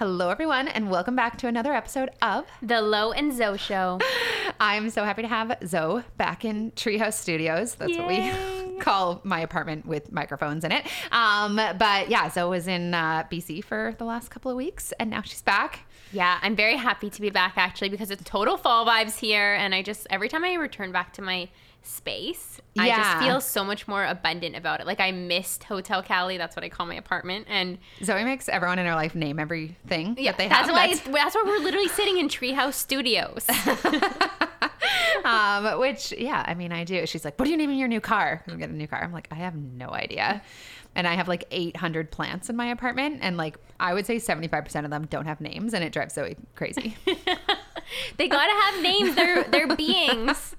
Hello, everyone, and welcome back to another episode of The Lo and Zoe Show. I'm so happy to have Zoe back in Treehouse Studios. That's what we call my apartment with microphones in it. Um, but yeah, Zoe was in uh, BC for the last couple of weeks, and now she's back. Yeah, I'm very happy to be back actually because it's total fall vibes here. And I just, every time I return back to my space, I just feel so much more abundant about it. Like I missed Hotel Cali. That's what I call my apartment. And Zoe makes everyone in her life name everything yeah, that they that's have. why, That's- it's, that's why we're literally sitting in Treehouse Studios. um, which yeah, I mean, I do. She's like, "What are you naming your new car?" I'm getting a new car. I'm like, I have no idea. And I have like 800 plants in my apartment, and like I would say 75% of them don't have names, and it drives Zoe crazy. they gotta have names. They're, they're beings.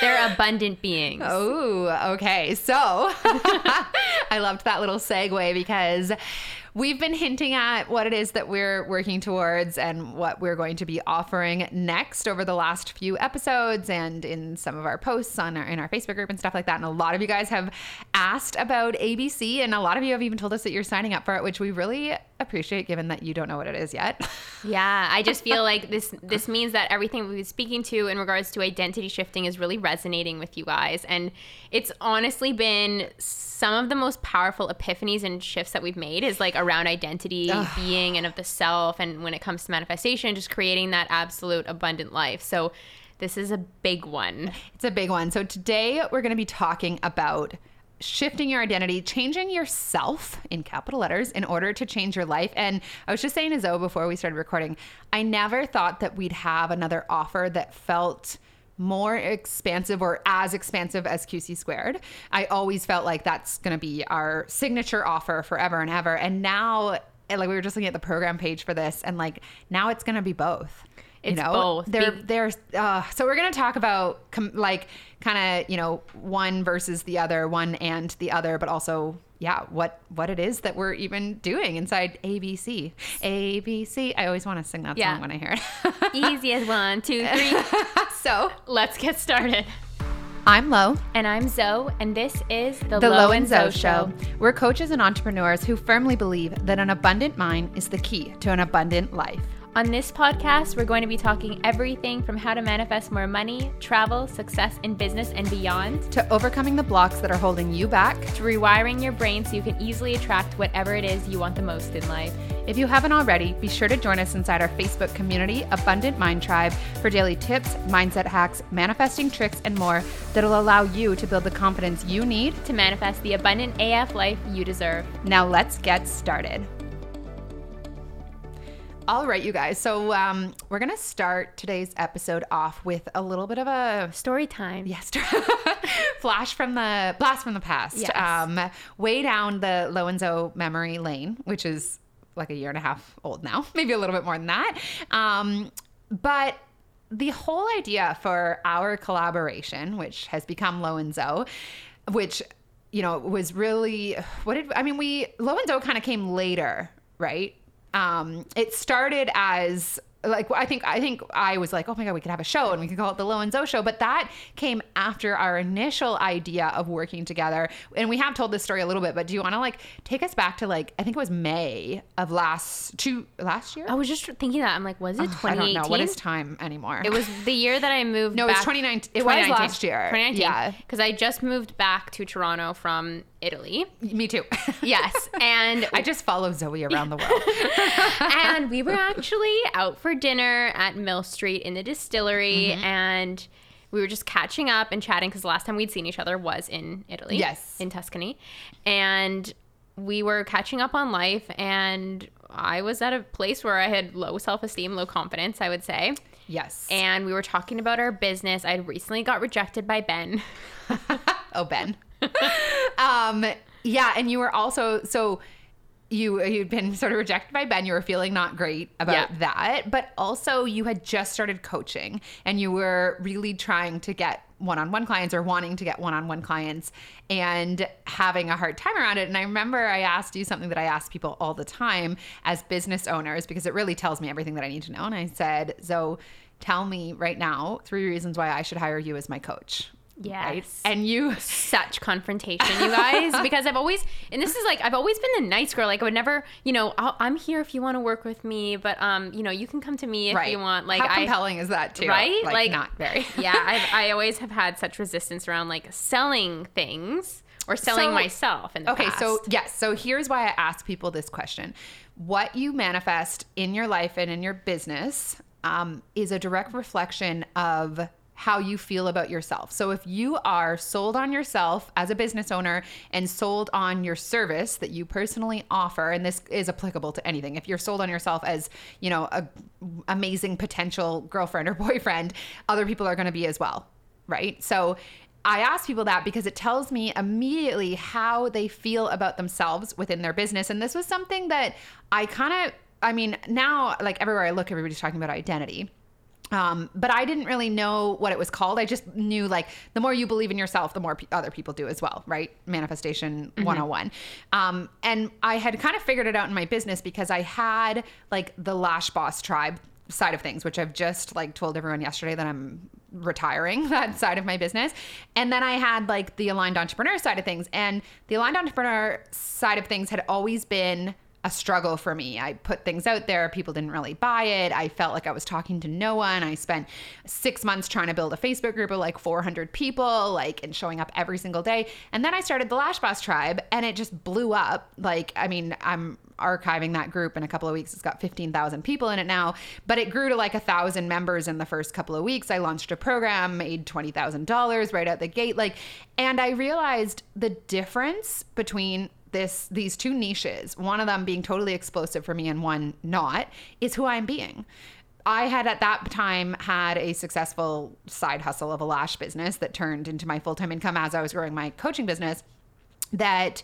They're abundant beings. Oh, okay. So I loved that little segue because we've been hinting at what it is that we're working towards and what we're going to be offering next over the last few episodes and in some of our posts on our in our Facebook group and stuff like that. And a lot of you guys have asked about ABC and a lot of you have even told us that you're signing up for it, which we really appreciate given that you don't know what it is yet. Yeah, I just feel like this this means that everything we've been speaking to in regards to identity shifting is really resonating with you guys. And it's honestly been some of the most powerful epiphanies and shifts that we've made is like around identity, being and of the self and when it comes to manifestation, just creating that absolute abundant life. So this is a big one. It's a big one. So today we're going to be talking about shifting your identity, changing yourself in capital letters in order to change your life. And I was just saying to Zoe before we started recording, I never thought that we'd have another offer that felt more expansive or as expansive as QC squared. I always felt like that's going to be our signature offer forever and ever. And now like we were just looking at the program page for this and like now it's going to be both. It's you know, both. They're Be- there's uh, so we're going to talk about com- like kind of you know one versus the other one and the other but also yeah what what it is that we're even doing inside abc abc i always want to sing that Yeah. song when i hear it Easy as one, two, three. so Let's get started. i'm lo And I'm Zoe, and this is the, the Lo Lo and and Zoe Show. We're coaches and entrepreneurs who firmly believe that an abundant mind is the key to an abundant life. On this podcast, we're going to be talking everything from how to manifest more money, travel, success in business, and beyond, To overcoming the blocks that are holding you back. to rewiring your brain so you can easily attract whatever it is you want the most in life. If you haven't already, be sure to join us inside our Facebook community, Abundant Mind Tribe, for daily tips, mindset hacks, manifesting tricks, and more that'll allow you to build the confidence you need. To manifest the abundant AF life you deserve. Now, let's get started. All right, you guys. So, um, we're going to start today's episode off with a little bit of a Story time. Yes, flash from the blast from the past. Yes. Um, way down the Lo and Zoe memory lane, which is like a year and a half old now, maybe a little bit more than that. Um, but the whole idea for our collaboration, which has become Lo and Zoe, which you know was really what did I mean? We Lo and Zoe kind of came later, right? Um it started as like I think I think I was like, oh my god, we could have a show and we could call it the Lo and Zoe show. But that came after our initial idea of working together. And we have told this story a little bit, but do you want to like take us back to like I think it was May of last two last year? I was just thinking that. I'm like, was it I 2018? don't know what is time anymore. It was the year that I moved. No, it was 2019 it was last year. 2019. Yeah. Because I just moved back to Toronto from Italy. me too. Yes. And I just follow Zoe around the world. and we were actually out for dinner at Mill Street in the distillery, Mm-hmm. and we were just catching up and chatting because the last time we'd seen each other was in Italy, Yes. in Tuscany, and we were catching up on life, and I was at a place where I had low self esteem, low confidence, I would say. yes. And we were talking about our business. I recently got rejected by Ben. oh ben um yeah and you were also so you you'd been sort of rejected by Ben. You were feeling not great about Yeah. that, but also you had just started coaching and you were really trying to get one-on-one clients or wanting to get one-on-one clients and having a hard time around it. And I remember I asked you something that I ask people all the time as business owners because it really tells me everything that I need to know. And I said, "So, tell me right now three reasons why I should hire you as my coach." Yes. And you such confrontation, you guys, because I've always, and this is like, I've always been the nice girl. Like, I would never, you know, i am here if you want to work with me, but, um, you know, you can come to me if right. you want. Like, how I, compelling is that too? Right? Like, Like, not very. yeah, I've, I always have had such resistance around like selling things or selling So- myself in the Okay, past. so yes, so here's why I ask people this question: What you manifest in your life and in your business um, is a direct reflection of how you feel about yourself. So if you are sold on yourself as a business owner and sold on your service that you personally offer, and this is applicable to anything. If you're sold on yourself as, you know, a amazing potential girlfriend or boyfriend, other people are going to be as well, right? So I ask people that because it tells me immediately how they feel about themselves within their business. And this was something that I kind of, I mean, now, like everywhere I look, everybody's talking about identity. Um, but I didn't really know what it was called. I just knew like the more you believe in yourself, the more pe other people do as well, right? Manifestation 101. Um, and I had kind of figured it out in my business because I had like the Lash Boss tribe side of things, which I've just like told everyone yesterday that I'm retiring that side of my business. And then I had like the aligned entrepreneur side of things. And the aligned entrepreneur side of things had always been a struggle for me. I put things out there, people didn't really buy it. I felt like I was talking to no one. I spent 6 months trying to build a Facebook group of like 400 people, like and showing up every single day. And then I started the Lash Boss tribe and it just blew up. Like I mean, I'm archiving that group in a couple of weeks. It's got 15,000 people in it now, but it grew to like a thousand members in the first couple of weeks. I launched a program, made $20,000 right out the gate. Like, and I realized the difference between this these two niches one of them being totally explosive for me and one not is who i'm being I had at that time had a successful side hustle of a lash business that turned into my full time income as I was growing my coaching business. That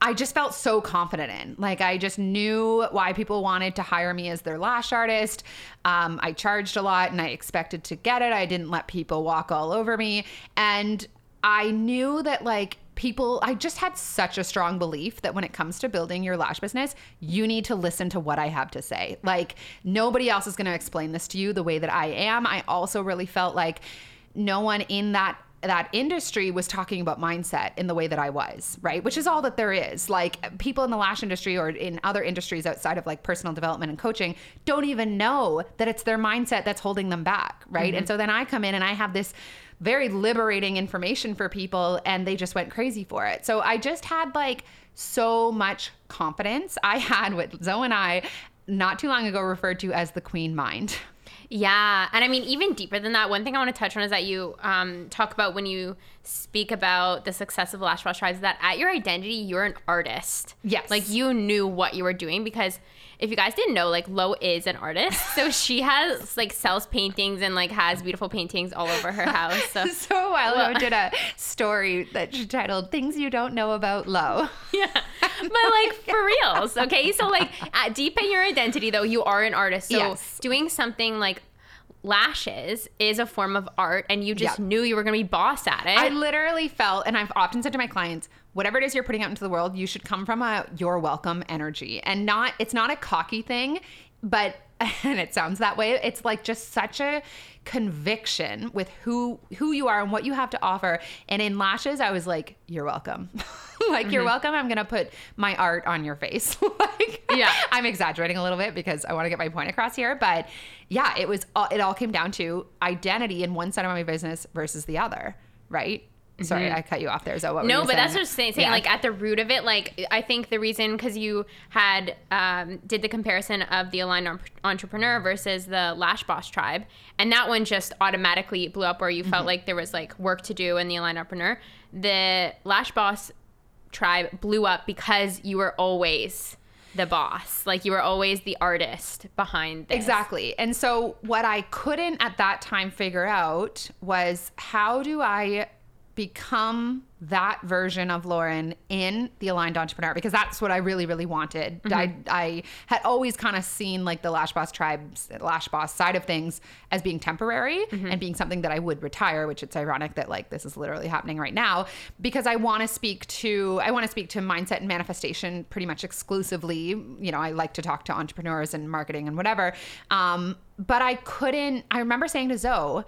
I just felt so confident in. Like I just knew why people wanted to hire me as their lash artist. Um, I charged a lot and I expected to get it. I didn't let people walk all over me. And I knew that like people I just had such a strong belief that when it comes to building your lash business, you need to listen to what I have to say. Like nobody else is going to explain this to you the way that I am. I also really felt like no one in that that industry was talking about mindset in the way that I was, right? Which is all that there is. Like people in the lash industry or in other industries outside of like personal development and coaching don't even know that it's their mindset that's holding them back, right? Mm-hmm. And so then I come in and I have this very liberating information for people and they just went crazy for it. So I just had like so much confidence. I had what Zoe and I not too long ago referred to as the queen mind. Yeah. And I mean, even deeper than that, one thing I want to touch on is that you um, talk about when you speak about the success of Lash Boss Tribes, that at your identity, you're an artist. Yes. Like you knew what you were doing because if you guys didn't know, like Lo is an artist. So she has like sells paintings and like has beautiful paintings all over her house. So, so a while ago, did a story that she titled "Things You Don't Know About Lo." Yeah, but like for reals, okay. So like at deep in your identity, though, you are an artist. So Yes. doing something like lashes is a form of art, and you just Yeah. knew you were gonna be boss at it. I literally felt, and I've often said to my clients, whatever it is you're putting out into the world, you should come from a "you're welcome" energy, and not. It's not a cocky thing, but and it sounds that way. It's like just such a conviction with who who you are and what you have to offer. And in lashes, I was like, "You're welcome." like you're mm-hmm. welcome. I'm gonna put my art on your face. like, Yeah. I'm exaggerating a little bit because I want to get my point across here, but yeah, it was. all It all came down to identity in one side of my business versus the other, right? Sorry, I cut you off there. Zoe. What were Mm-hmm. no, but that's saying? what I'm saying. saying Yeah. Like at the root of it, like I think the reason because you had um, did the comparison of the aligned entrepreneur versus the Lash Boss tribe, and that one just automatically blew up where you Mm-hmm. felt like there was like work to do in the aligned entrepreneur. The Lash Boss tribe blew up because you were always the boss, like you were always the artist behind this. Exactly. And so what I couldn't at that time figure out was how do I become that version of Lauren in the aligned entrepreneur because that's what I really really wanted. I I had always kind of seen like the Lash Boss tribes Lash Boss side of things as being temporary and being something that I would retire, which it's ironic that like this is literally happening right now because I want to speak to I want to speak to mindset and manifestation pretty much exclusively. You know, I like to talk to entrepreneurs and marketing and whatever. Um, but I couldn't I remember saying to Zoe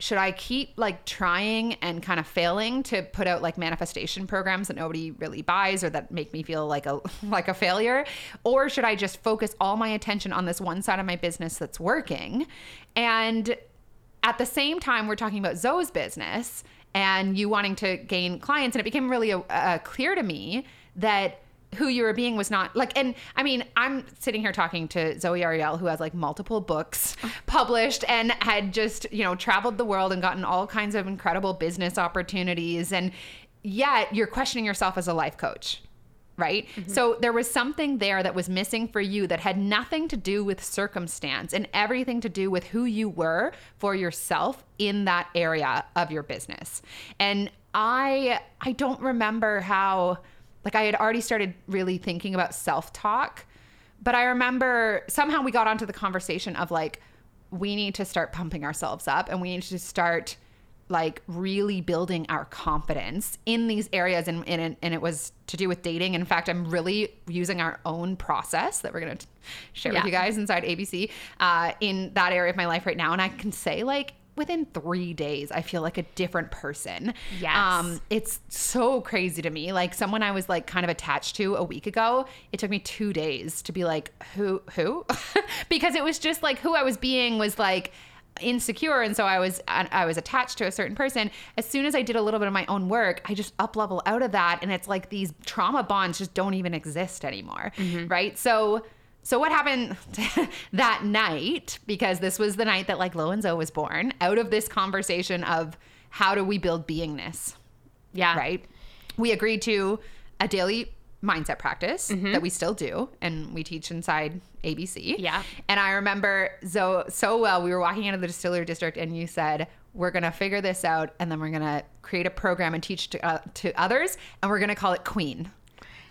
should I keep like trying and kind of failing to put out like manifestation programs that nobody really buys or that make me feel like a like a failure? Or should I just focus all my attention on this one side of my business that's working? And at the same time we're talking about Zoe's business and you wanting to gain clients and it became really clear to me that who you were being was not like and i mean i'm sitting here talking to zoe ariel who has like multiple books published and had just you know traveled the world and gotten all kinds of incredible business opportunities and yet you're questioning yourself as a life coach right? Mm-hmm. So there was something there that was missing for you that had nothing to do with circumstance and everything to do with who you were for yourself in that area of your business. And I I don't remember how like I had already started really thinking about self-talk, but I remember somehow we got onto the conversation of like we need to start pumping ourselves up and we need to start like really building our confidence in these areas. And, and, and it was to do with dating. In fact i'm really using our own process that we're going to share yeah. with you guys inside abc uh, in that area of my life right now. And i can say like within three days, I feel like a different person. Yes. Um, it's so crazy to me. Like someone I was like kind of attached to a week ago, it took me two days to be like, who, who? because it was just like who I was being was like, insecure and so I was I was attached to a certain person as soon as I did a little bit of my own work I just up level out of that and it's like these trauma bonds just don't even exist anymore mm-hmm. right so so what happened that night? Because this was the night that like Lo and Zoe was born. Out of this conversation of how do we build beingness? Yeah. Right. We agreed to a daily mindset practice mm-hmm. that we still do and we teach inside ABC. Yeah. And I remember so so well we were walking into the distillery district and you said we're going to figure this out and then we're going to create a program and teach to, uh, to others and we're going to call it Queen.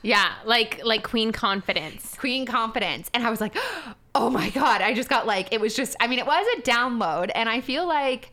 Yeah, like like queen confidence. Queen confidence. And I was like, "Oh my god, I just got like it was just I mean, it was a download and I feel like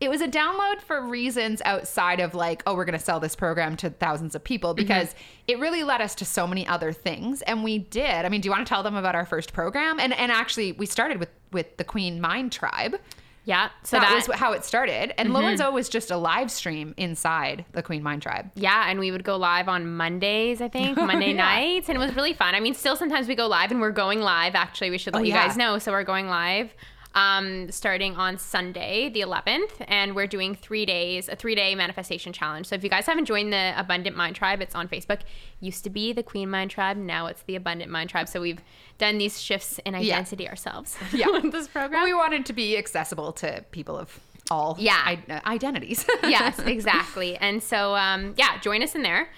it was a download for reasons outside of like, oh, we're going to sell this program to thousands of people mm-hmm. because mm-hmm. it really led us to so many other things and we did. I mean, do you want to tell them about our first program? And and actually we started with with the Queen Mind Tribe. Yeah. So that, that was how it started. And mm-hmm. Lo and Zoe was just a live stream inside the Queen Mind Tribe. Yeah. And we would go live on Mondays, I think, Monday yeah. nights. And it was really fun. I mean, still sometimes we go live and we're going live. Actually, we should let oh, you yeah. guys know. So we're going live um, starting on Sunday, the 11th, and we're doing three days, a three day manifestation challenge. So if you guys haven't joined the Abundant Mind Tribe, it's on Facebook. Used to be the Queen Mind Tribe, now it's the Abundant Mind Tribe. So we've done these shifts in identity yeah. ourselves. Yeah, with this program. Well, we wanted to be accessible to people of all yeah I- identities. yes, exactly. And so um, yeah, join us in there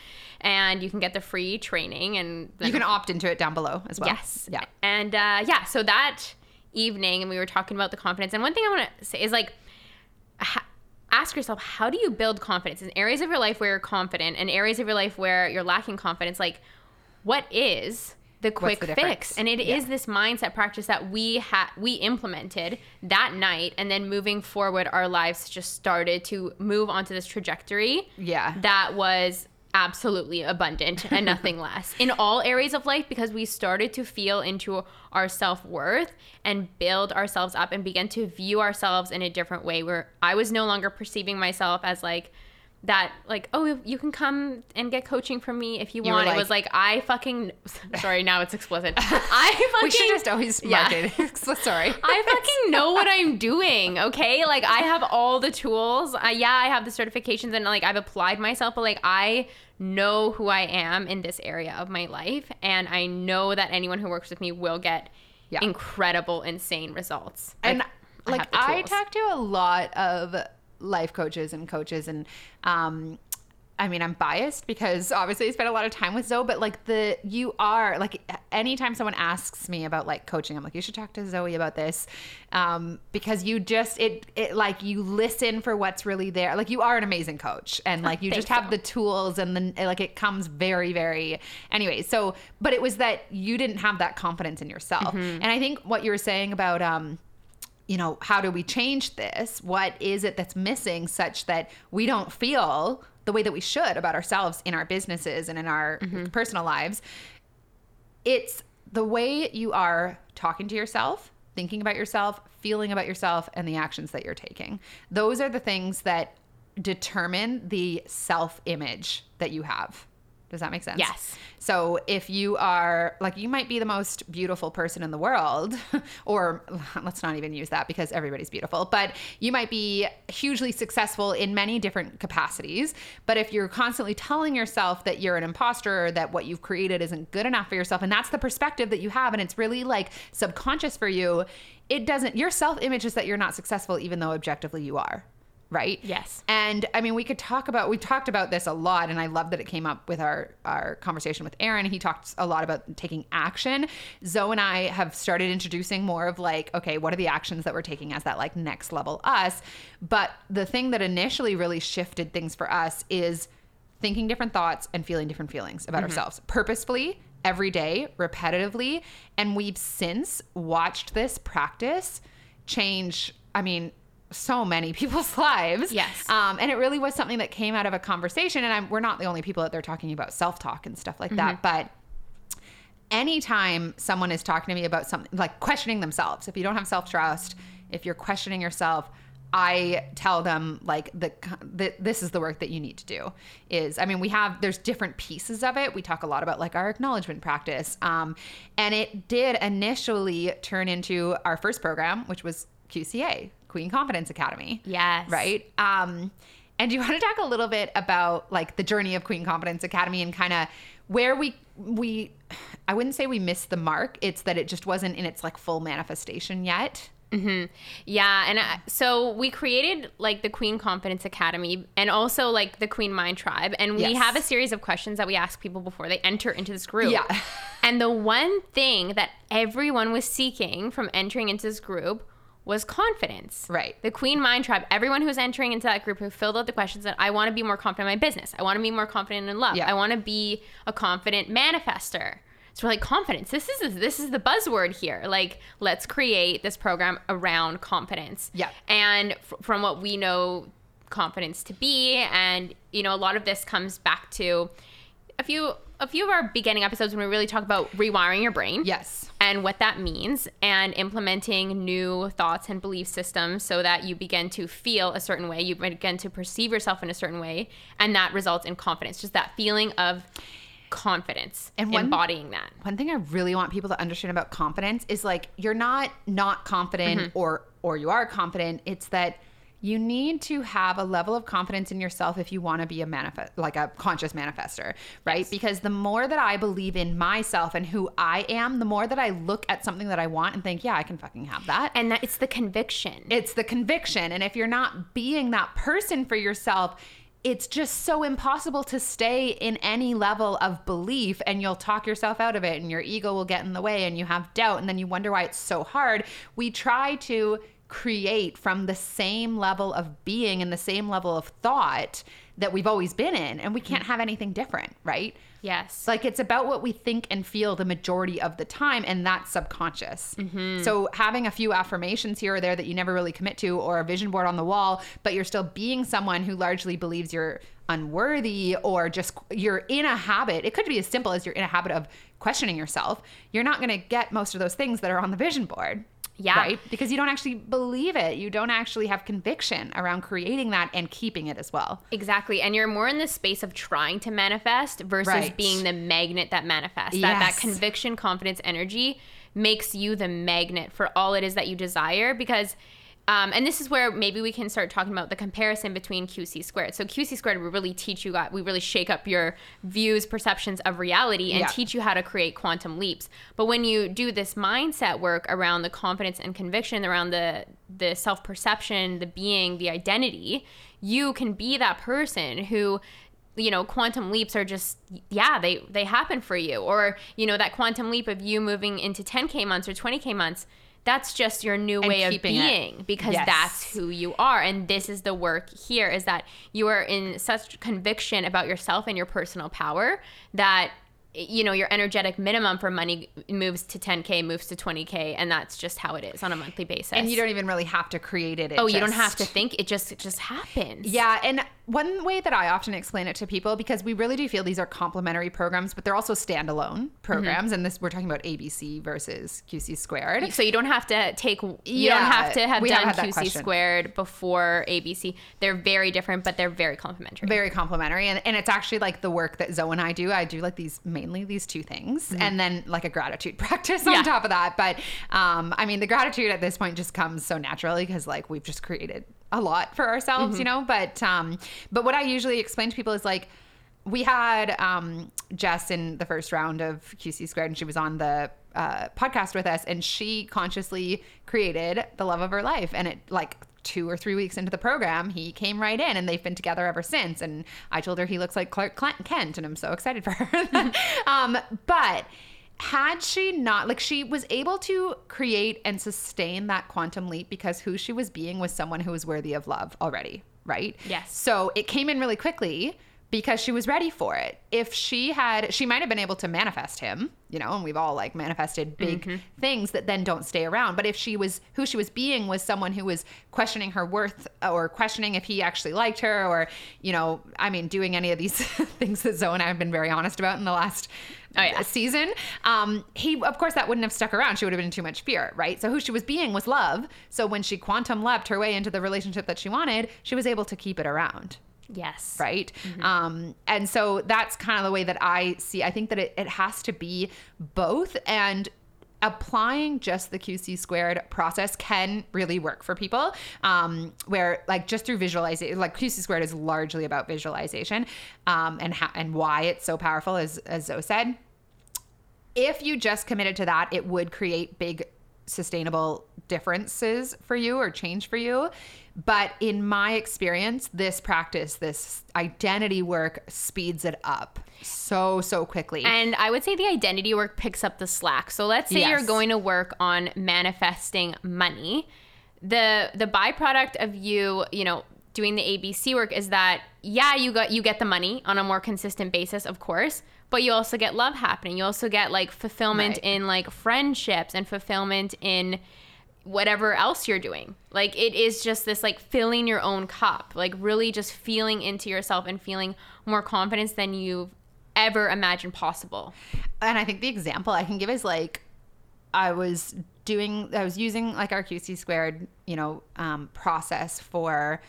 and you can get the free training and you can opt into it down below as well. Yes. Yeah. And uh, yeah, so that evening and we were talking about the confidence. And one thing I want to say is like, ha- ask yourself, how do you build confidence in areas of your life where you're confident and areas of your life where you're lacking confidence? Like, what is the quick the fix? And it yeah. is this mindset practice that we had we implemented that night, and then moving forward, our lives just started to move onto this trajectory. Yeah, that was absolutely abundant and nothing less. In all areas of life because we started to feel into our self-worth and build ourselves up and begin to view ourselves in a different way where I was no longer perceiving myself as like that like oh you can come and get coaching from me if you, you want. Like, it was like i fucking sorry now it's explicit. I fucking we should just always mark yeah. it. Sorry. I fucking know what i'm doing okay? Like i have all the tools. Uh, yeah i have the certifications and like i've applied myself but like i know who i am in this area of my life and i know that anyone who works with me will get yeah. incredible insane results. Like, and like I, I talk to a lot of life coaches and coaches and um I mean, I'm biased because obviously I spent a lot of time with Zoe, but like the you are like anytime someone asks me about like coaching, I'm like, you should talk to Zoe about this. Um, because you just it it like you listen for what's really there. Like you are an amazing coach and like you just have so. the tools and then like it comes very, very anyway. So but it was that you didn't have that confidence in yourself. Mm-hmm. And I think what you were saying about um you know, how do we change this? What is it that's missing such that we don't feel the way that we should about ourselves in our businesses and in our mm-hmm. personal lives? It's the way you are talking to yourself thinking about yourself, feeling about yourself, and the actions that you're taking. Those are the things that determine the self image that you have. Does that make sense? Yes. So if you are like, you might be the most beautiful person in the world, or let's not even use that because everybody's beautiful, but you might be hugely successful in many different capacities. But if you're constantly telling yourself that you're an imposter that what you've created isn't good enough for yourself, and that's the perspective that you have, and it's really like subconscious for you, it doesn't, your self image is that you're not successful, even though objectively you are right? Yes. And I mean, we could talk about we talked about this a lot, and I love that it came up with our our conversation with Aaron. He talked a lot about taking action. Zoe and I have started introducing more of like, okay, what are the actions that we're taking as that like next level us? But the thing that initially really shifted things for us is thinking different thoughts and feeling different feelings about mm-hmm. ourselves purposefully every day repetitively and we've since watched this practice change i mean so many people's lives. Yes. Um, and it really was something that came out of a conversation. And I'm, we're not the only people out there talking about self talk and stuff like that. But anytime someone is talking to me about something like questioning themselves, if you don't have self trust, if you're questioning yourself, I tell them like the, the this is the work that you need to do is I mean we have there's different pieces of it we talk a lot about like our acknowledgement practice um, and it did initially turn into our first program which was QCA Queen Confidence Academy Yes. right um, and do you want to talk a little bit about like the journey of Queen Confidence Academy and kind of where we we I wouldn't say we missed the mark it's that it just wasn't in its like full manifestation yet Yeah, and uh, so we created like the Queen Confidence Academy and also like the Queen Mind Tribe, and we Yes. have a series of questions that we ask people before they enter into this group. Yeah. and the one thing that everyone was seeking from entering into this group was confidence. Right. The Queen Mind Tribe, everyone who was entering into that group who filled out the questions that I want to be more confident in my business. I want to be more confident in love. Yeah. I want to be a confident manifester. So we're like confidence. This is this is the buzzword here. Like let's create this program around confidence. Yeah. And f- from what we know confidence to be and you know a lot of this comes back to a few a few of our beginning episodes when we really talk about rewiring your brain yes and what that means and implementing new thoughts and belief systems so that you begin to feel a certain way you begin to perceive yourself in a certain way and that results in confidence just that feeling of confidence And one- embodying that one thing I really want people to understand about confidence is like you're not not confident Mm-hmm. or or you are confident. It's that you need to have a level of confidence in yourself if you want to be a manifest like a conscious manifester, right? Because the more that I believe in myself and who I am, the more that I look at something that I want and think, yeah, I can fucking have that. and that it's the conviction it's the conviction. And if you're not being that person for yourself, it's just so impossible to stay in any level of belief and you'll talk yourself out of it and your ego will get in the way and you have doubt and then you wonder why it's so hard. We try to create from the same level of being and the same level of thought that we've always been in and we can't mm-hmm. have anything different, right? yes Like it's about what we think and feel the majority of the time, and that's subconscious. Mm-hmm. So having a few affirmations here or there that you never really commit to, or a vision board on the wall, but you're still being someone who largely believes you're unworthy or just you're in a habit. It could be as simple as you're in a habit of questioning yourself. You're not going to get most of those things that are on the vision board. Yeah. Right? Because you don't actually believe it. You don't actually have conviction around creating that and keeping it as well. Exactly. And you're more in the space of trying to manifest versus Right. being the magnet that manifests. That that conviction, confidence, energy makes you the magnet for all it is that you desire because um, and this is where maybe we can start talking about the comparison between QC squared. So QC squared, we really teach you, got we really shake up your views, perceptions of reality, and Yeah. teach you how to create quantum leaps. But when you do this mindset work around the confidence and conviction, around the the self perception, the being, the identity, you can be that person who you know quantum leaps are just yeah they they happen for you or you know that quantum leap of you moving into 10k months or 20k months that's just your new And way of keeping it. being because Yes. that's who you are and this is the work here is that you are in such conviction about yourself and your personal power that you know your energetic minimum for money moves to 10k moves to 20k and that's just how it is on a monthly basis And you don't even really have to create it. It oh you don't have to think it just it just happens Yeah, and one way that I often explain it to people, because we really do feel these are complementary programs, but they're also standalone programs. And this we're talking about ABC versus QC squared. So you don't have to take. You Yeah, don't have to have done haven't had that QC question. squared before ABC. They're very different, but they're very complementary. very complementary and, and it's actually like the work that zoe and i do i do like these mainly these two things and then like a gratitude practice on Mm-hmm. Yeah. top of that but um i mean the gratitude at this point just comes so naturally because like we've just created a lot for ourselves Mm-hmm. you know but um but what i usually explain to people is like we had um, Jess in the first round of QC Squared, and she was on the uh, podcast with us, and she consciously created the love of her life. And it like two or three weeks into the program, he came right in, and they've been together ever since. And I told her he looks like Clark Kent, and I'm so excited for her. um, but had she not like she was able to create and sustain that quantum leap because who she was being was someone who was worthy of love already right Yes. so it came in really quickly because she was ready for it. If she had, she might have been able to manifest him, you know, and we've all like manifested big mm-hmm. things that then don't stay around. But if she was, who she was being was someone who was questioning her worth or questioning if he actually liked her or, you know, I mean, doing any of these things that Zoe and I have been very honest about in the last Oh, yeah. season, um, he, of course, that wouldn't have stuck around. She would have been in too much fear, right? So who she was being was love. So when she quantum leapt her way into the relationship that she wanted, she was able to keep it around yes. right Mm-hmm. um and so that's kind of the way that i see i think that it, it has to be both and applying just the qc squared process can really work for people um where like just through visualization like qc squared is largely about visualization um and how and why it's so powerful as as zoe said if you just committed to that, it would create big sustainable differences for you or change for you. But in my experience, this practice, this identity work speeds it up so, so quickly. And I would say the identity work picks up the slack. So let's say you're going to work on manifesting money. The the byproduct of you, you know, doing the ABC work is that yeah, you got you get the money on a more consistent basis, of course, but you also get love happening. You also get like fulfillment Right. in like friendships and fulfillment in whatever else you're doing. Like it is just this like filling your own cup, like really just feeling into yourself and feeling more confidence than you've ever imagined possible. and I think the example I can give is like I was doing I was using like our QC squared, you know, um, process for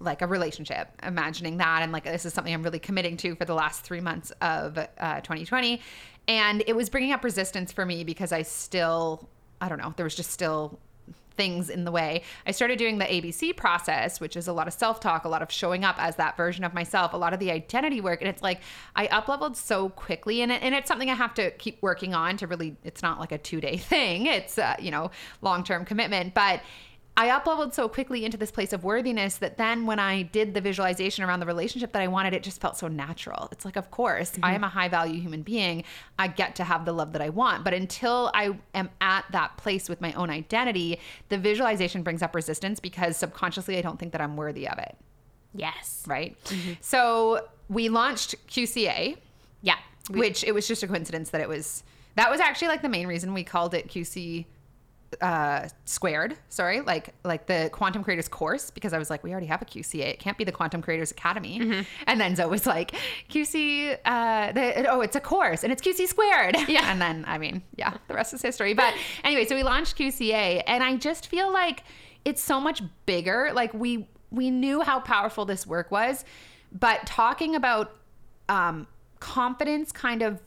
like a relationship, imagining that and like this is something I'm really committing to for the last three months of uh, 2020, and it was bringing up resistance for me because I still I don't know there was just still things in the way. I started doing the ABC process, which is a lot of self talk, a lot of showing up as that version of myself, a lot of the identity work. And it's like I up leveled so quickly. And, it, and it's something I have to keep working on to really, it's not like a two day thing, it's, uh, you know, long term commitment. But I up leveled so quickly into this place of worthiness that then when I did the visualization around the relationship that I wanted, it just felt so natural. It's like, of course, I am a high value human being. I get to have the love that I want. But until I am at that place with my own identity, the visualization brings up resistance because subconsciously I don't think that I'm worthy of it. Yes. Right. Mm-hmm. So we launched QCA, Yeah. which it was just a coincidence that it was, that was actually like the main reason we called it QC uh squared sorry like like the quantum creators course because i was like we already have a qca it can't be the quantum creators academy. And then zoe was like qc uh the, oh it's a course and it's qc squared. Yeah. and then i mean yeah the rest is history. But anyway so we launched qca and i just feel like it's so much bigger. Like we we knew how powerful this work was but talking about um confidence kind of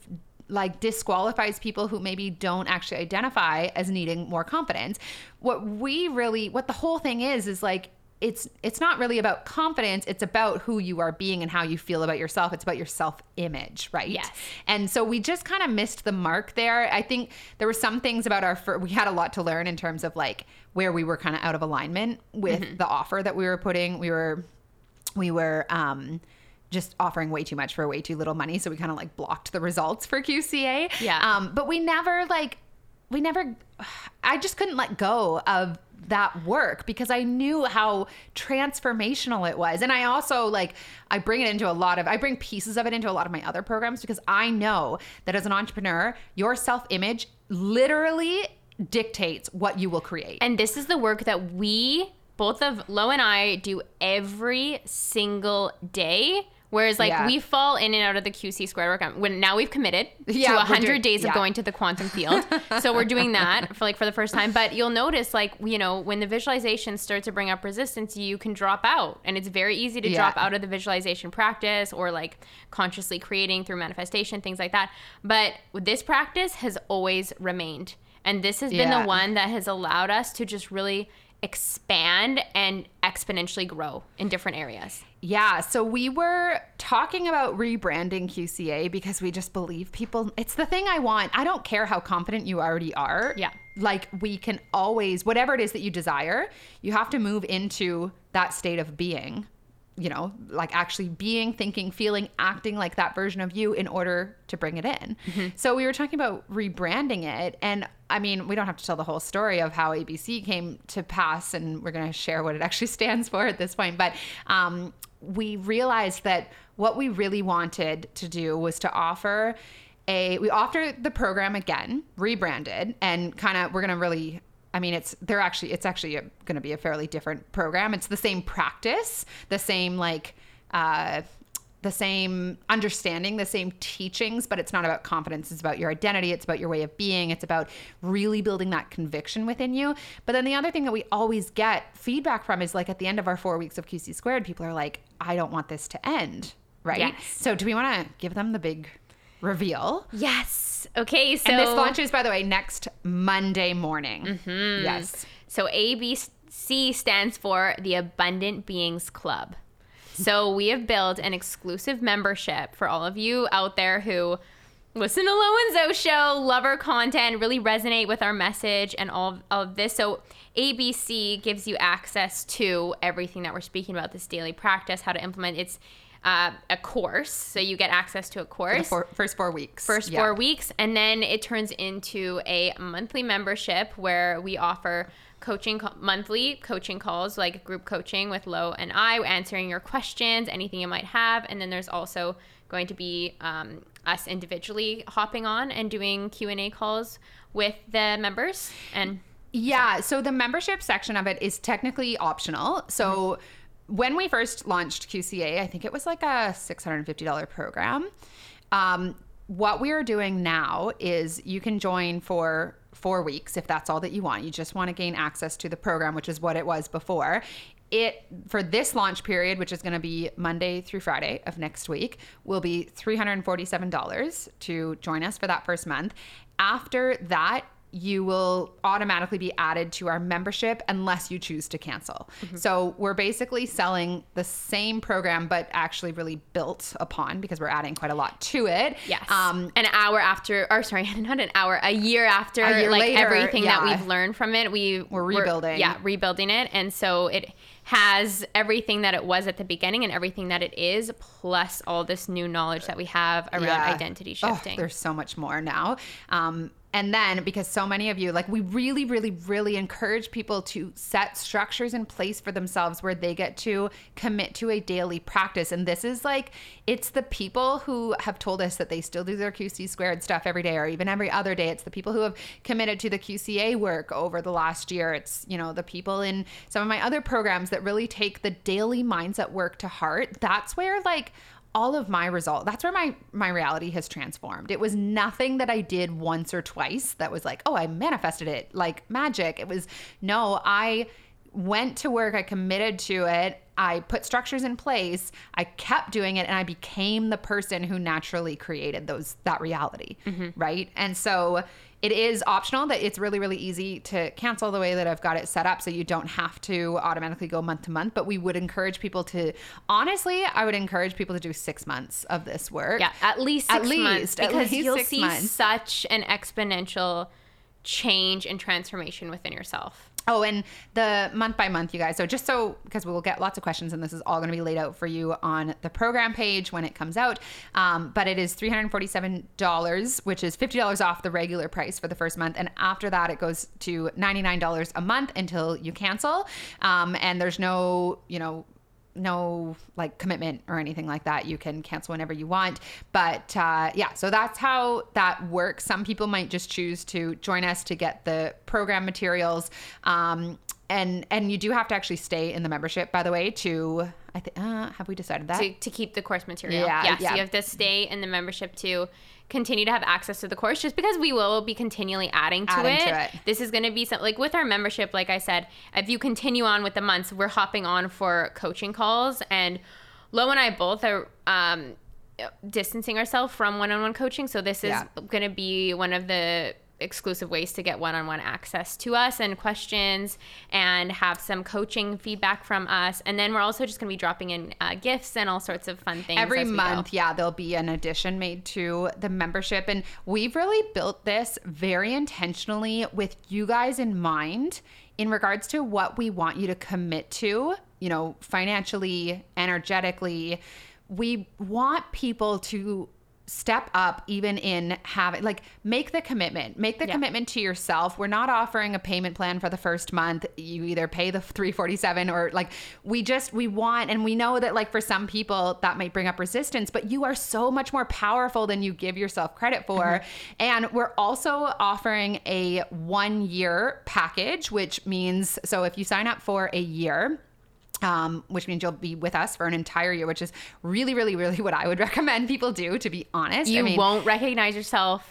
like disqualifies people who maybe don't actually identify as needing more confidence. What we really what the whole thing is is like it's it's not really about confidence, it's about who you are being and how you feel about yourself. It's about your self-image, right? Yes. And so we just kind of missed the mark there. I think there were some things about our fir- we had a lot to learn in terms of like where we were kind of out of alignment with the offer that we were putting. We were we were um just offering way too much for way too little money so we kind of like blocked the results for QCA. Yeah. Um but we never like we never I just couldn't let go of that work because I knew how transformational it was. And I also like I bring it into a lot of I bring pieces of it into a lot of my other programs because I know that as an entrepreneur, your self-image literally dictates what you will create. And this is the work that we both of Lo and I do every single day. Whereas like Yeah. we fall in and out of the QC squared work. When now we've committed Yeah, to 100 doing- days of yeah. going to the quantum field. so we're doing that for like for the first time. But you'll notice like you know when the visualization starts to bring up resistance, you can drop out, and it's very easy to drop out of the visualization practice or like consciously creating through manifestation, things like that. But this practice has always remained, and this has been the one that has allowed us to just really expand and exponentially grow in different areas. Yeah, so we were talking about rebranding QCA because we just believe people. It's the thing I want. I don't care how confident you already are. Yeah. Like we can always, whatever it is that you desire, you have to move into that state of being, you know, like actually being, thinking, feeling, acting like that version of you in order to bring it in. So we were talking about rebranding it. And I mean, we don't have to tell the whole story of how ABC came to pass, and we're going to share what it actually stands for at this point. But um, we realized that what we really wanted to do was to offer a we offer the program again rebranded and kind of we're going to really I mean, it's they're actually it's actually going to be a fairly different program. It's the same practice, the same like uh, the same understanding, the same teachings, but it's not about confidence. It's about your identity. It's about your way of being. It's about really building that conviction within you. But then the other thing that we always get feedback from is like at the end of our four weeks of QC squared, people are like, I don't want this to end. Right. Yes. So do we want to give them the big reveal? Yes. Okay. So And this launches, by the way, next Monday morning. Mm-hmm. Yes. So ABC stands for the Abundant Beings Club. So we have built an exclusive membership for all of you out there who listen to Lo and Zoe show, love our content, really resonate with our message and all, all of this. So ABC gives you access to everything that we're speaking about, this daily practice, how to implement it's uh, a course. So you get access to a course four, first four weeks. first Yeah. four weeks and then it turns into a monthly membership where we offer coaching monthly coaching calls like group coaching with lo and i answering your questions anything you might have and then there's also going to be um, us individually hopping on and doing q&a calls with the members and Yeah. So the membership section of it is technically optional. So when we first launched QCA, I think it was like a $650 program. Um, what we are doing now is you can join for four weeks if that's all that you want. You just want to gain access to the program, which is what it was before. It for this launch period, which is going to be Monday through Friday of next week, will be $347 to join us for that first month. After that, you will automatically be added to our membership unless you choose to cancel. So we're basically selling the same program, but actually really built upon because we're adding quite a lot to it. yes Um, an hour after or sorry not an hour a year after A year like later, everything that we've learned from it we We're rebuilding. yeah rebuilding it and so it has everything that it was at the beginning and everything that it is plus all this new knowledge that we have around Yeah. identity Oh, shifting there's so much more now. Um, and then because so many of you, like we really, really, really encourage people to set structures in place for themselves where they get to commit to a daily practice. And this is like, it's the people who have told us that they still do their QC squared stuff every day or even every other day. It's the people who have committed to the QCA work over the last year. It's, you know, the people in some of my other programs that really take the daily mindset work to heart. That's where like, all of my result that's where my my reality has transformed. It was nothing that i did once or twice that was like oh i manifested it like magic. It was no i went to work i committed to it i put structures in place i kept doing it and i became the person who naturally created those that reality mm-hmm. right? And so it is optional that it's really really easy to cancel the way that i've got it set up so you don't have to automatically go month to month but we would encourage people to honestly i would encourage people to do six months of this work yeah at least At six months least, at because least you'll see months. such an exponential change and transformation within yourself Oh, and the month by month, you guys. So just so because we will get lots of questions, and this is all going to be laid out for you on the program page when it comes out. Um, but it is three hundred forty-seven dollars, which is fifty dollars off the regular price for the first month, and after that, it goes to ninety-nine dollars a month until you cancel. Um, and there's no, you know, no like commitment or anything like that. You can cancel whenever you want. But uh, yeah, so that's how that works. Some people might just choose to join us to get the program materials. Um, and and you do have to actually stay in the membership, by the way. To I think uh, have we decided that? to, to keep the course material. Yeah, yeah. yeah. So you have to stay in the membership to continue to have access to the course just because we will be continually adding to, Adding it. to it. This is going to be something like with our membership, like I said, if you continue on with the months, we're hopping on for coaching calls. And Lo and I both are um, distancing ourselves from one on one coaching. So this is Yeah. going to be one of the exclusive ways to get one-on-one access to us and questions and have some coaching feedback from us and then we're also just going to be dropping in uh, gifts and all sorts of fun things Every month, go. yeah, there'll be an addition made to the membership. And we've really built this very intentionally with you guys in mind in regards to what we want you to commit to, you know, financially, energetically. We want people to step up even in having like make the commitment. Make the Yeah. commitment to yourself. We're not offering a payment plan for the first month. You either pay the 347 or like we just we want and we know that like for some people that might bring up resistance but you are so much more powerful than you give yourself credit for. Mm-hmm. And we're also offering a one year package which means so if you sign up for a year um, which means you'll be with us for an entire year, which is really, really, really what I would recommend people do, to be honest. you I mean, won't recognize yourself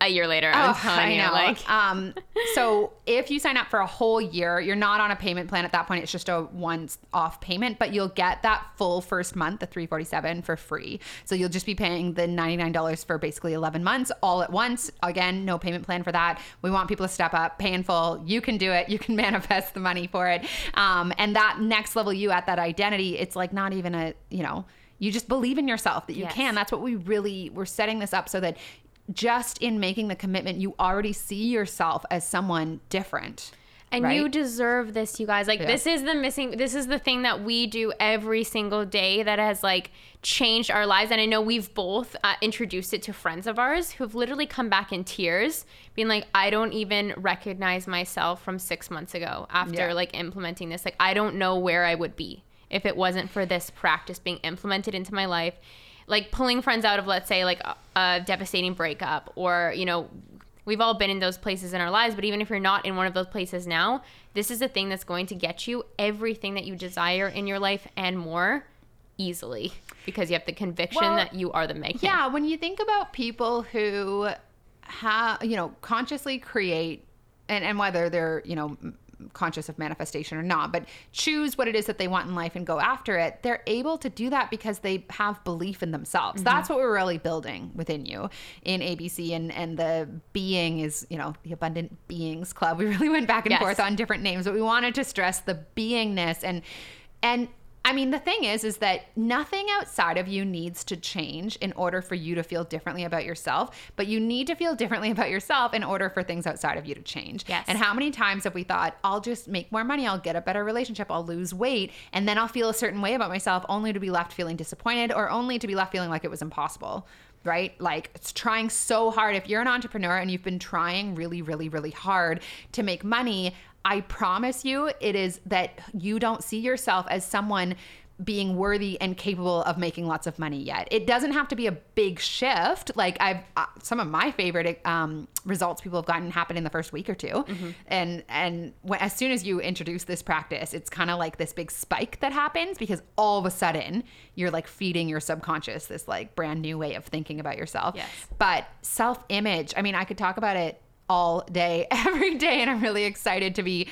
a year later i'm Oh, telling you like um, so if you sign up for a whole year, you're not on a payment plan at that point. It's just a once-off payment, but you'll get that full first month, the 347 for free. So you'll just be paying the $99 for basically 11 months all at once. Again, no payment plan for that. We want people to step up, pay in full. You can do it. You can manifest the money for it. Um, and that next level you at that identity, it's like not even a, you know, you just believe in yourself that you Yes. can. That's what we really we're setting this up so that just in making the commitment, you already see yourself as someone different. And right? you deserve this, you guys. Like Yeah. this is the missing this is the thing that we do every single day that has like changed our lives and I know we've both uh, introduced it to friends of ours who've literally come back in tears being like I don't even recognize myself from 6 months ago after Yeah. like implementing this. Like I don't know where I would be if it wasn't for this practice being implemented into my life. Like pulling friends out of let's say like a, a devastating breakup or, you know, We've all been in those places in our lives, but even if you're not in one of those places now, this is the thing that's going to get you everything that you desire in your life and more easily because you have the conviction Well, that you are the magnet. Yeah, when you think about people who have, you know, consciously create and, and whether they're, you know, conscious of manifestation or not, but choose what it is that they want in life and go after it, they're able to do that because they have belief in themselves. Mm-hmm. That's what we're really building within you in ABC and and the being is, you know, the abundant beings club. We really went back and Yes. forth on different names, but we wanted to stress the beingness and and I mean, the thing is, is that nothing outside of you needs to change in order for you to feel differently about yourself, but you need to feel differently about yourself in order for things outside of you to change. Yes. And how many times have we thought, I'll just make more money, I'll get a better relationship, I'll lose weight, and then I'll feel a certain way about myself only to be left feeling disappointed or only to be left feeling like it was impossible? Right? Like it's trying so hard. If you're an entrepreneur and you've been trying really, really, really hard to make money, I promise you it is that you don't see yourself as someone being worthy and capable of making lots of money yet. It doesn't have to be a big shift. Like I've uh, some of my favorite um, results people have gotten happen in the first week or 2 and and when, as soon as you introduce this practice, it's kind of like this big spike that happens because all of a sudden you're like feeding your subconscious this like brand new way of thinking about yourself. Yes. But self image, I mean, I could talk about it all day, every day, and I'm really excited to be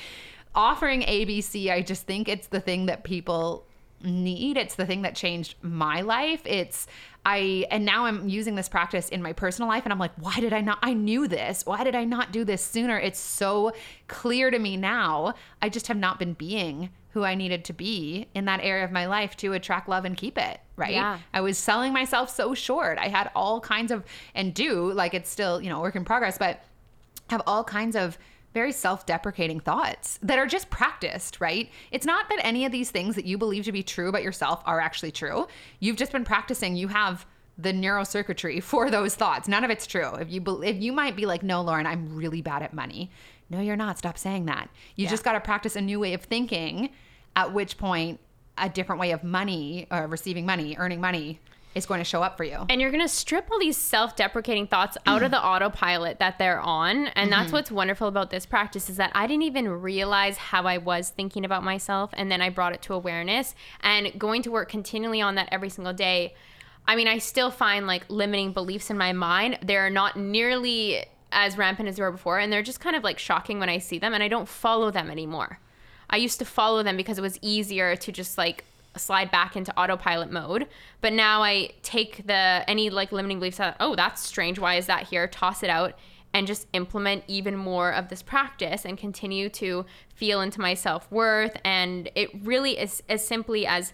offering ABC. I just think it's the thing that people need. It's the thing that changed my life. It's I and now I'm using this practice in my personal life and I'm like, why did I not I knew this. Why did I not do this sooner? It's so clear to me now. I just have not been being who I needed to be in that area of my life to attract love and keep it, right? Yeah. I was selling myself so short. I had all kinds of and do like it's still, you know, work in progress, but have all kinds of very self-deprecating thoughts that are just practiced, right? It's not that any of these things that you believe to be true about yourself are actually true. You've just been practicing. You have the neurocircuitry for those thoughts. None of it's true. If you bel if you might be like, "No, Lauren, I'm really bad at money." No, you're not. Stop saying that. You just got to practice a new way of thinking at which point a different way of money or receiving money, earning money is going to show up for you. And you're going to strip all these self deprecating thoughts out of the autopilot that they're on. And that's mm-hmm. what's wonderful about this practice is that I didn't even realize how I was thinking about myself. And then I brought it to awareness and going to work continually on that every single day. I mean, I still find like limiting beliefs in my mind. They're not nearly as rampant as they were before. And they're just kind of like shocking when I see them. And I don't follow them anymore. I used to follow them because it was easier to just like slide back into autopilot mode. But now I take the any like limiting beliefs that oh that's strange why is that here toss it out and just implement even more of this practice and continue to feel into my self-worth and it really is as simply as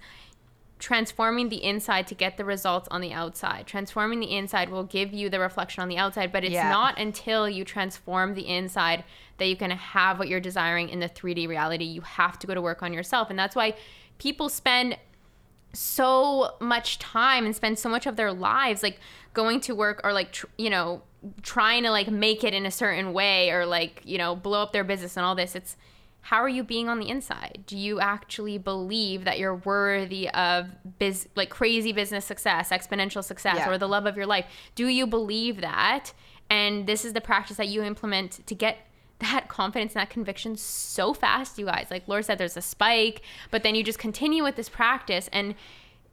transforming the inside to get the results on the outside. Transforming the inside will give you the reflection on the outside, but it's Yeah. not until you transform the inside that you can have what you're desiring in the 3D reality. You have to go to work on yourself. And that's why people spend so much time and spend so much of their lives like going to work or like tr- you know trying to like make it in a certain way or like you know blow up their business and all this it's how are you being on the inside? Do you actually believe that you're worthy of biz like crazy business success exponential success Yeah. or the love of your life? Do you believe that? And this is the practice that you implement to get that confidence and that conviction so fast, you guys. Like Laura said, there's a spike, but then you just continue with this practice. And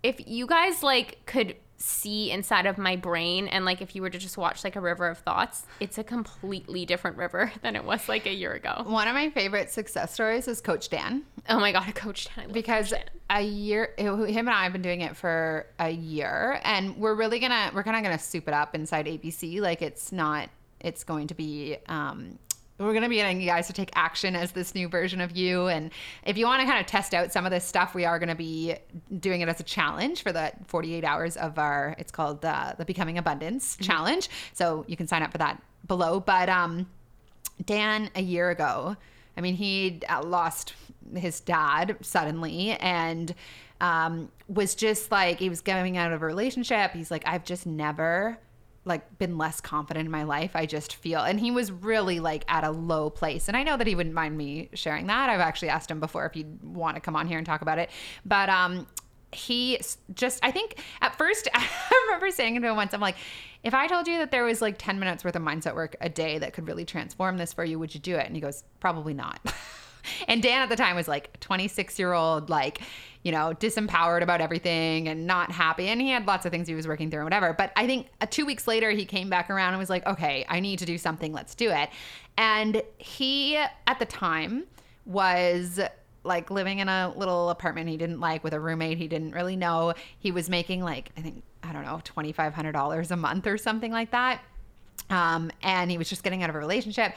if you guys like could see inside of my brain and like if you were to just watch like a river of thoughts, it's a completely different river than it was like a year ago. One of my favorite success stories is Coach Dan. Oh my god, Coach Dan. Because Coach Dan. a year him and i have been doing it for a year and we're really gonna we're kind of gonna soup it up inside abc like it's not it's going to be um we're going to be getting you guys to take action as this new version of you. And if you want to kind of test out some of this stuff, we are going to be doing it as a challenge for the 48 hours of our, it's called uh, the Becoming Abundance Challenge. So you can sign up for that below. But um, Dan, a year ago, I mean, he lost his dad suddenly and um, was just like, he was coming out of a relationship. He's like, I've just never like been less confident in my life. I just feel, and he was really like at a low place. And I know that he wouldn't mind me sharing that. I've actually asked him before if he'd want to come on here and talk about it. But um, he just, I think at first, I remember saying to him once, I'm like, if I told you that there was like 10 minutes worth of mindset work a day that could really transform this for you, would you do it? And he goes, probably not. and Dan at the time was like 26 year old, like, you know, disempowered about everything and not happy. And he had lots of things he was working through and whatever. But I think uh, two weeks later, he came back around and was like, okay, I need to do something. Let's do it. And he, at the time, was like living in a little apartment he didn't like with a roommate he didn't really know. He was making like, I think, I don't know, $2,500 a month or something like that. Um, and he was just getting out of a relationship.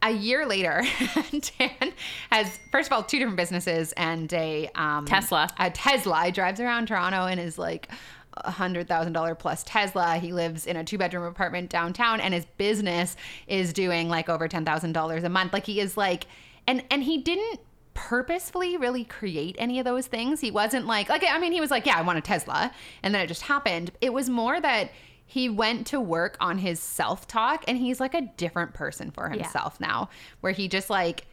A year later, Dan has, first of all, two different businesses and a um, Tesla. A Tesla. He drives around Toronto and is like a hundred thousand dollar plus Tesla. He lives in a two bedroom apartment downtown, and his business is doing like over ten thousand dollars a month. Like he is like, and and he didn't purposefully really create any of those things. He wasn't like like I mean he was like, yeah, I want a Tesla, and then it just happened. It was more that he went to work on his self-talk and he's like a different person for himself now where he just like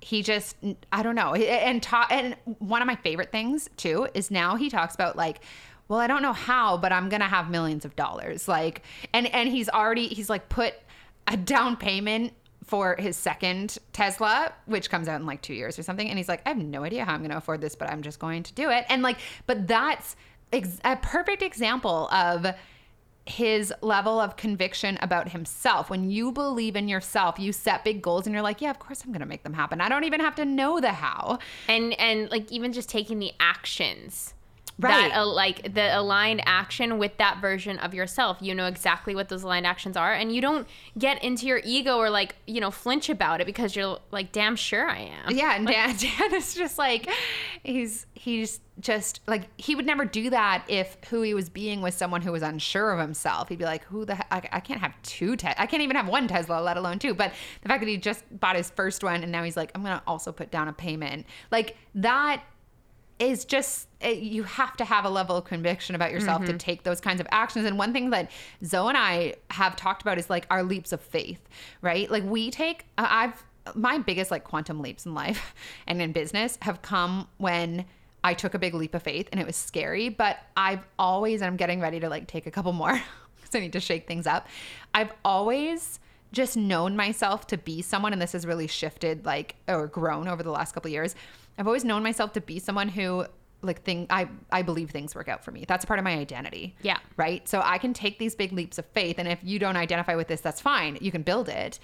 he just I don't know and ta- and one of my favorite things too is now he talks about like well I don't know how but I'm going to have millions of dollars like and and he's already he's like put a down payment for his second Tesla, which comes out in like two years or something. And he's like, I have no idea how I'm going to afford this, but I'm just going to do it. And like, but that's ex- a perfect example of his level of conviction about himself. When you believe in yourself, you set big goals and you're like, yeah, of course I'm going to make them happen. I don't even have to know the how. and and like even just taking the actions Right. that uh, like the aligned action with that version of yourself you know exactly what those aligned actions are and you don't get into your ego or like you know flinch about it because you're like damn sure i am Yeah, and Dan, Dan is just like he's he's just like he would never do that if who he was being was someone who was unsure of himself. He'd be like, "Who the? I, I can't have two Te- I can't even have one Tesla, let alone two. But the fact that he just bought his first one and now he's like, "I'm gonna also put down a payment," like that is just it, you have to have a level of conviction about yourself to mm-hmm. take those kinds of actions and one thing that zoe and i have talked about is like our leaps of faith right like we take uh, i've my biggest like quantum leaps in life and in business have come when I took a big leap of faith and it was scary, but I've always, and I'm getting ready to like take a couple more because I need to shake things up. I've always just known myself to be someone, and this has really shifted like or grown over the last couple of years. I've always known myself to be someone who like thing I I believe things work out for me. That's part of my identity. Yeah. Right? So I can take these big leaps of faith and if you don't identify with this that's fine. You can build it.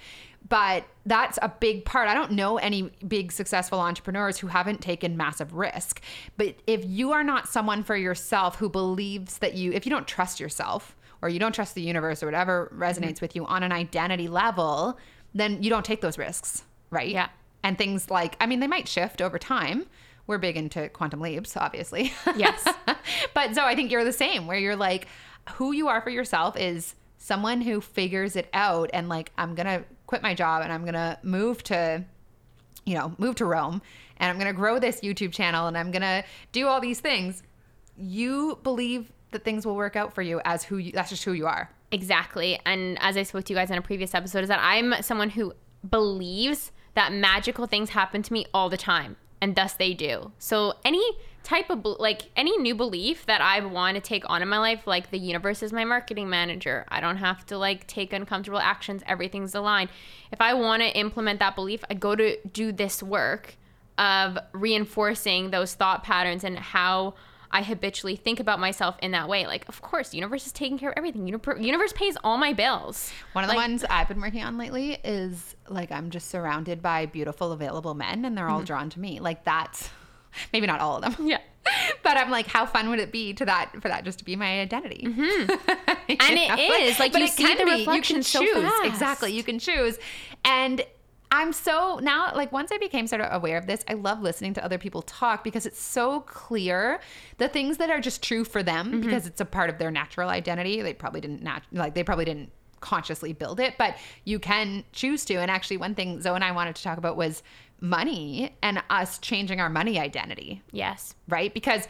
But that's a big part. I don't know any big successful entrepreneurs who haven't taken massive risk. But if you are not someone for yourself who believes that you if you don't trust yourself or you don't trust the universe or whatever resonates mm-hmm. with you on an identity level, then you don't take those risks, right? Yeah. And things like I mean they might shift over time we're big into quantum leaps, obviously. Yes. but so I think you're the same, where you're like, who you are for yourself is someone who figures it out and like, I'm going to quit my job and I'm going to move to, you know, move to Rome and I'm going to grow this YouTube channel and I'm going to do all these things. You believe that things will work out for you as who you, that's just who you are. Exactly. And as I spoke to you guys in a previous episode, is that I'm someone who believes that magical things happen to me all the time and thus they do. So any type of like any new belief that I want to take on in my life, like the universe is my marketing manager. I don't have to like take uncomfortable actions. Everything's aligned. If I want to implement that belief, I go to do this work of reinforcing those thought patterns and how I habitually think about myself in that way. Like, of course, universe is taking care of everything. Universe pays all my bills. One of the like, ones I've been working on lately is like I'm just surrounded by beautiful, available men, and they're all mm-hmm. drawn to me. Like that's maybe not all of them. Yeah. But I'm like, how fun would it be to that for that just to be my identity? Mm-hmm. and it know? is like, like you see the reflection you can so choose fast. exactly. You can choose, and I'm so now, like, once I became sort of aware of this, I love listening to other people talk because it's so clear the things that are just true for them mm-hmm. because it's a part of their natural identity. They probably didn't, nat- like, they probably didn't consciously build it, but you can choose to. And actually, one thing Zoe and I wanted to talk about was money and us changing our money identity. Yes. Right? Because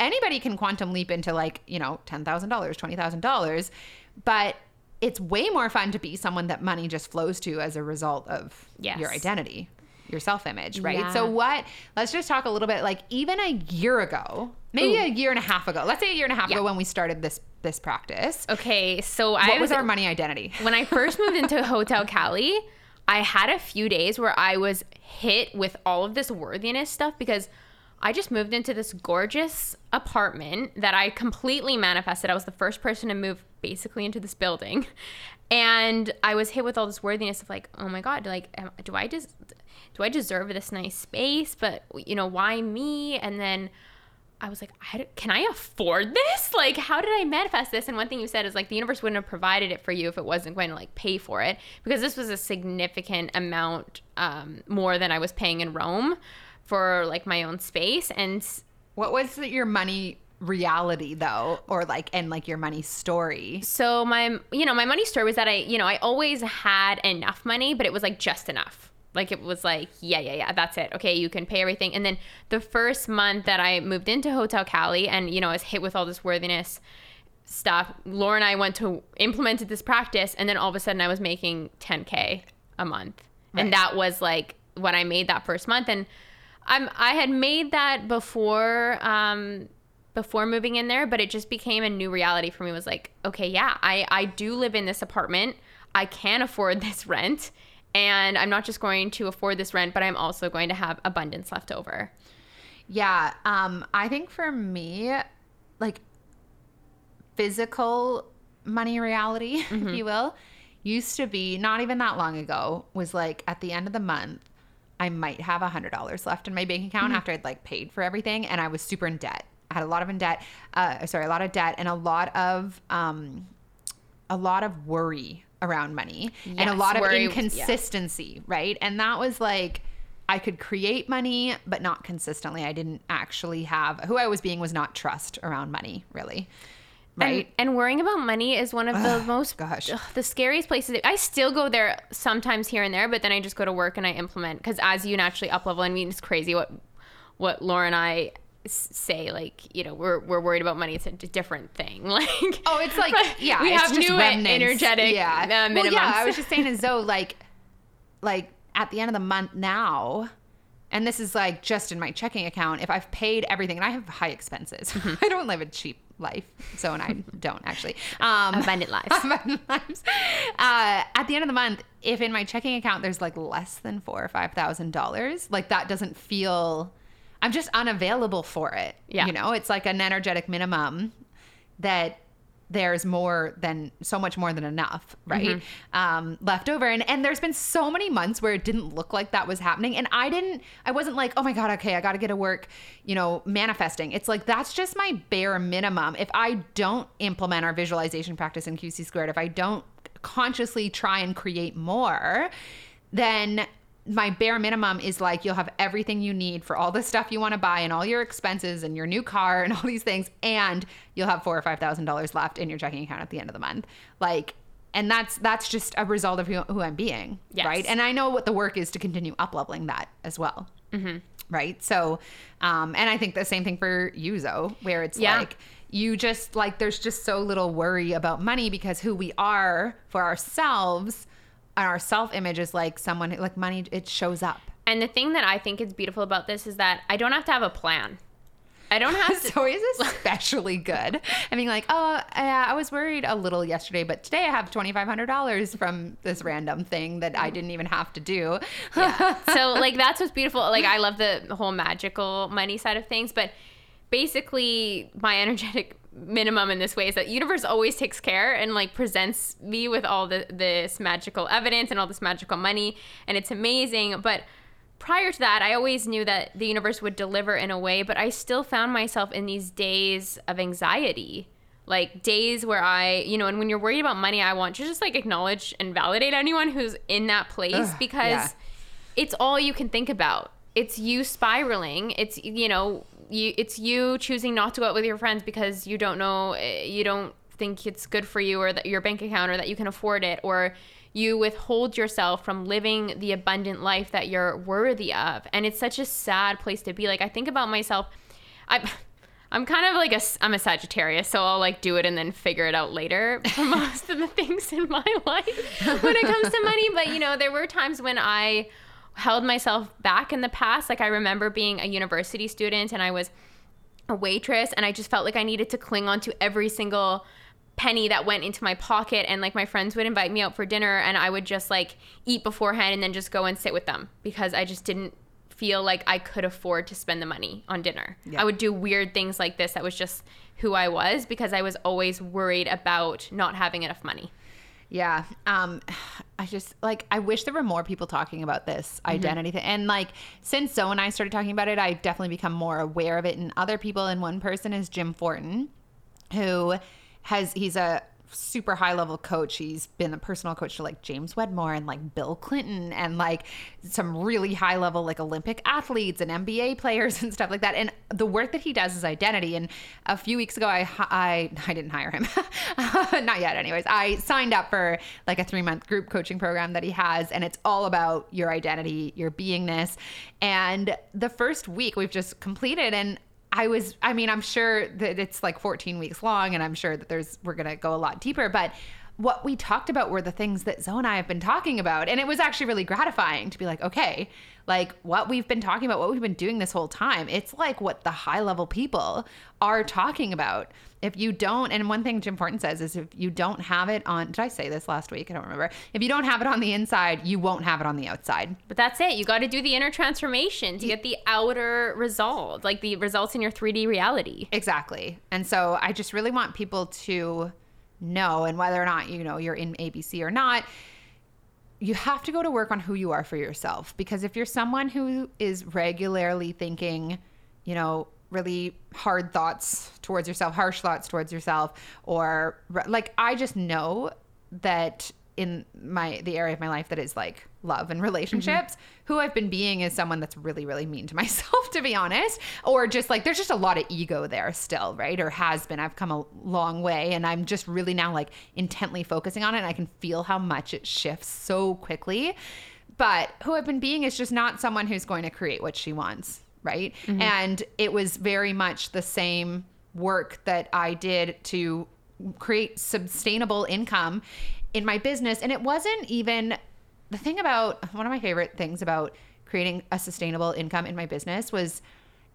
anybody can quantum leap into, like, you know, $10,000, $20,000, but it's way more fun to be someone that money just flows to as a result of yes. your identity your self image, right? Yeah. So, what, let's just talk a little bit like even a year ago, maybe Ooh. a year and a half ago, let's say a year and a half yeah. ago when we started this this practice. Okay. So, what I was, was our money identity? When I first moved into Hotel Cali, I had a few days where I was hit with all of this worthiness stuff because I just moved into this gorgeous apartment that I completely manifested. I was the first person to move basically into this building. And I was hit with all this worthiness of like, oh my God, like, do I just, do I deserve this nice space? But, you know, why me? And then I was like, I, can I afford this? Like, how did I manifest this? And one thing you said is like, the universe wouldn't have provided it for you if it wasn't going to like pay for it because this was a significant amount um, more than I was paying in Rome for like my own space. And what was your money reality though? Or like and like your money story? So my you know my money story was that i you know i always had enough money but it was like just enough. Like it was like yeah yeah yeah that's it. Okay you can pay everything. And then the first month that i moved into hotel cali and you know i was hit with all this worthiness stuff laura and i went to implemented this practice and then all of a sudden i was making 10k a month. Right. and that was like when i made that first month. And i'm i had made that before um before moving in there, but it just became a new reality for me. It was like, okay, yeah, I, I do live in this apartment. I can afford this rent. And I'm not just going to afford this rent, but I'm also going to have abundance left over. Yeah. Um, I think for me, like physical money reality, mm-hmm. if you will, used to be not even that long ago, was like at the end of the month, I might have a hundred dollars left in my bank account mm-hmm. after I'd like paid for everything and I was super in debt. I had a lot of in debt, uh, sorry, a lot of debt and a lot of, um, a lot of worry around money yes, and a lot of worry, inconsistency, yeah. right? And that was like, I could create money, but not consistently. I didn't actually have who I was being was not trust around money, really. Right. And, and worrying about money is one of the most gosh. ugh, the scariest places. I still go there sometimes here and there, but then I just go to work and I implement. Because as you naturally up level, I mean it's crazy what what Laura and I say like you know we're we're worried about money it's a different thing. Like oh it's like yeah we have new energetic yeah. uh, well, yeah I was just saying as though like like at the end of the month now and this is like just in my checking account, if I've paid everything, and I have high expenses, I don't live a cheap life. So, and I don't actually. Um, Abundant lives. abundant lives. Uh, at the end of the month, if in my checking account there's like less than four or five thousand dollars, like that doesn't feel. I'm just unavailable for it. Yeah. You know, it's like an energetic minimum that there's more than so much more than enough, right? Um, left over. And and there's been so many months where it didn't look like that was happening. And I didn't I wasn't like, oh my God, okay, I gotta get to work, you know, manifesting. It's like that's just my bare minimum. If I don't implement our visualization practice in QC squared, if I don't consciously try and create more, then my bare minimum is like you'll have everything you need for all the stuff you want to buy and all your expenses and your new car and all these things, and you'll have four or five thousand dollars left in your checking account at the end of the month. Like, and that's that's just a result of who, who I'm being, Yes. right? And I know what the work is to continue up leveling that as well, mm-hmm. right? So, um, and I think the same thing for you, Zoe, where it's Yeah. like you just like there's just so little worry about money because who we are for ourselves our self image is like someone like money it shows up And the thing that I think is beautiful about this is that I don't have to have a plan. I don't have to. so is especially good i mean like oh yeah, i was worried a little yesterday but today i have $2500 from this random thing that i didn't even have to do so like that's what's beautiful like i love the whole magical money side of things but basically my energetic minimum in this way is that universe always takes care and like presents me with all the, this magical evidence and all this magical money and it's amazing but prior to that i always knew that the universe would deliver in a way but i still found myself in these days of anxiety like days where i you know and when you're worried about money i want to just like acknowledge and validate anyone who's in that place Ugh, because yeah. it's all you can think about. It's you spiraling. It's you know, you it's you choosing not to go out with your friends because you don't know eh, you don't think it's good for you or that your bank account or that you can afford it or you withhold yourself from living the abundant life that you're worthy of. And it's such a sad place to be. Like I think about myself I I'm kind of like a I'm a Sagittarius, so I'll like do it and then figure it out later for most of the things in my life when it comes to money. But you know, there were times when I held myself back in the past. Like I remember being a university student and I was a waitress and I just felt like I needed to cling on to every single penny that went into my pocket and like my friends would invite me out for dinner and I would just like eat beforehand and then just go and sit with them because I just didn't feel like I could afford to spend the money on dinner. Yeah. I would do weird things like this that was just who I was because I was always worried about not having enough money. Yeah. Um I just like I wish there were more people talking about this mm-hmm. identity thing. And like since Zoe and I started talking about it, I've definitely become more aware of it in other people. And one person is Jim Fortin, who has he's a super high level coach. He's been a personal coach to like James Wedmore and like Bill Clinton and like some really high level like Olympic athletes and NBA players and stuff like that. And the work that he does is identity. And a few weeks ago, I I I didn't hire him, not yet. Anyways, I signed up for like a three month group coaching program that he has, and it's all about your identity, your beingness. And the first week we've just completed and. I was, I mean, I'm sure that it's like 14 weeks long, and I'm sure that there's, we're going to go a lot deeper. But what we talked about were the things that Zoe and I have been talking about. And it was actually really gratifying to be like, okay, like what we've been talking about, what we've been doing this whole time, it's like what the high level people are talking about. If you don't, and one thing Jim Fortin says is if you don't have it on, did I say this last week? I don't remember. If you don't have it on the inside, you won't have it on the outside. But that's it. You got to do the inner transformation to get the outer result, like the results in your 3D reality. Exactly. And so I just really want people to know, and whether or not, you know, you're in ABC or not, you have to go to work on who you are for yourself. Because if you're someone who is regularly thinking, you know, really hard thoughts towards yourself, harsh thoughts towards yourself, or like I just know that in my the area of my life that is like love and mm-hmm. relationships who i've been being is someone that's really really mean to myself to be honest or just like there's just a lot of ego there still right or has been. I've come a long way and i'm just really now like intently focusing on it and i can feel how much it shifts so quickly. But who i've been being is just not someone who's going to create what she wants right? Mm-hmm. And it was very much the same work that i did to create sustainable income in my business and it wasn't even the thing about one of my favorite things about creating a sustainable income in my business was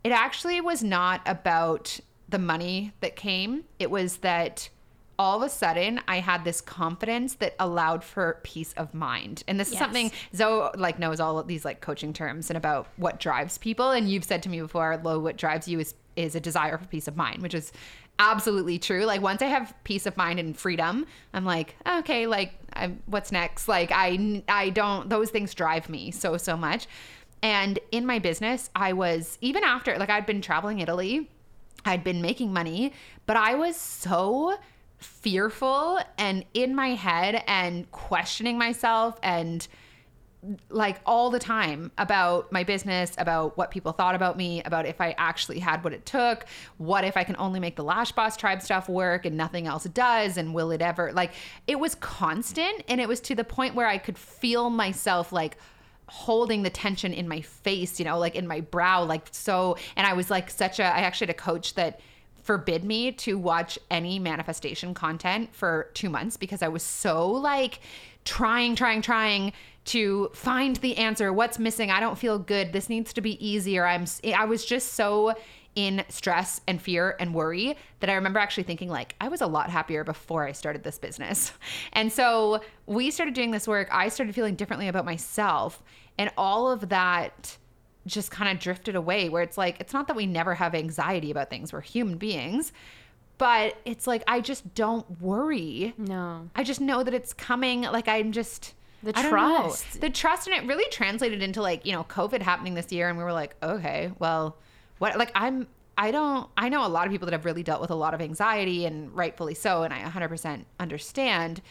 it actually was not about the money that came. It was that all of a sudden I had this confidence that allowed for peace of mind. And this Yes. is something Zoe like knows all of these like coaching terms and about what drives people. And you've said to me before, Lo, what drives you is is a desire for peace of mind, which is absolutely true. Like once I have peace of mind and freedom, I'm like, okay, like I'm, what's next? Like I I don't those things drive me so so much. And in my business, I was even after like I'd been traveling Italy, I'd been making money, but I was so fearful and in my head and questioning myself and like all the time about my business, about what people thought about me, about if I actually had what it took, what if I can only make the Lash Boss tribe stuff work and nothing else does, and will it ever? Like it was constant, and it was to the point where I could feel myself like holding the tension in my face, you know, like in my brow, like so. And I was like such a, I actually had a coach that forbid me to watch any manifestation content for two months because I was so like trying, trying, trying to find the answer. What's missing? I don't feel good. This needs to be easier. I'm, I was just so in stress and fear and worry that I remember actually thinking like I was a lot happier before I started this business. And so we started doing this work. I started feeling differently about myself and all of that just kind of drifted away where it's like it's not that we never have anxiety about things. We're human beings. But it's like I just don't worry. No. I just know that it's coming. Like I'm just The trust. The trust and it really translated into like, you know, COVID happening this year and we were like, okay, well, what like I'm I don't I know a lot of people that have really dealt with a lot of anxiety and rightfully so and I 100% understand.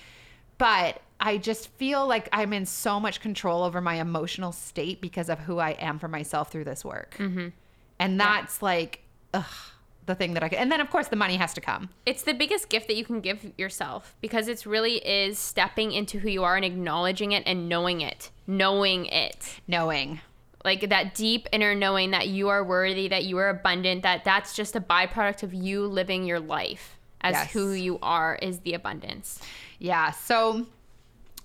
But I just feel like I'm in so much control over my emotional state because of who I am for myself through this work. Mm-hmm. And that's like ugh, the thing that I can. And then of course the money has to come. It's the biggest gift that you can give yourself because it's really is stepping into who you are and acknowledging it and knowing it. Knowing it. Knowing. Like that deep inner knowing that you are worthy, that you are abundant, that that's just a byproduct of you living your life as Yes. who you are is the abundance. Yeah. So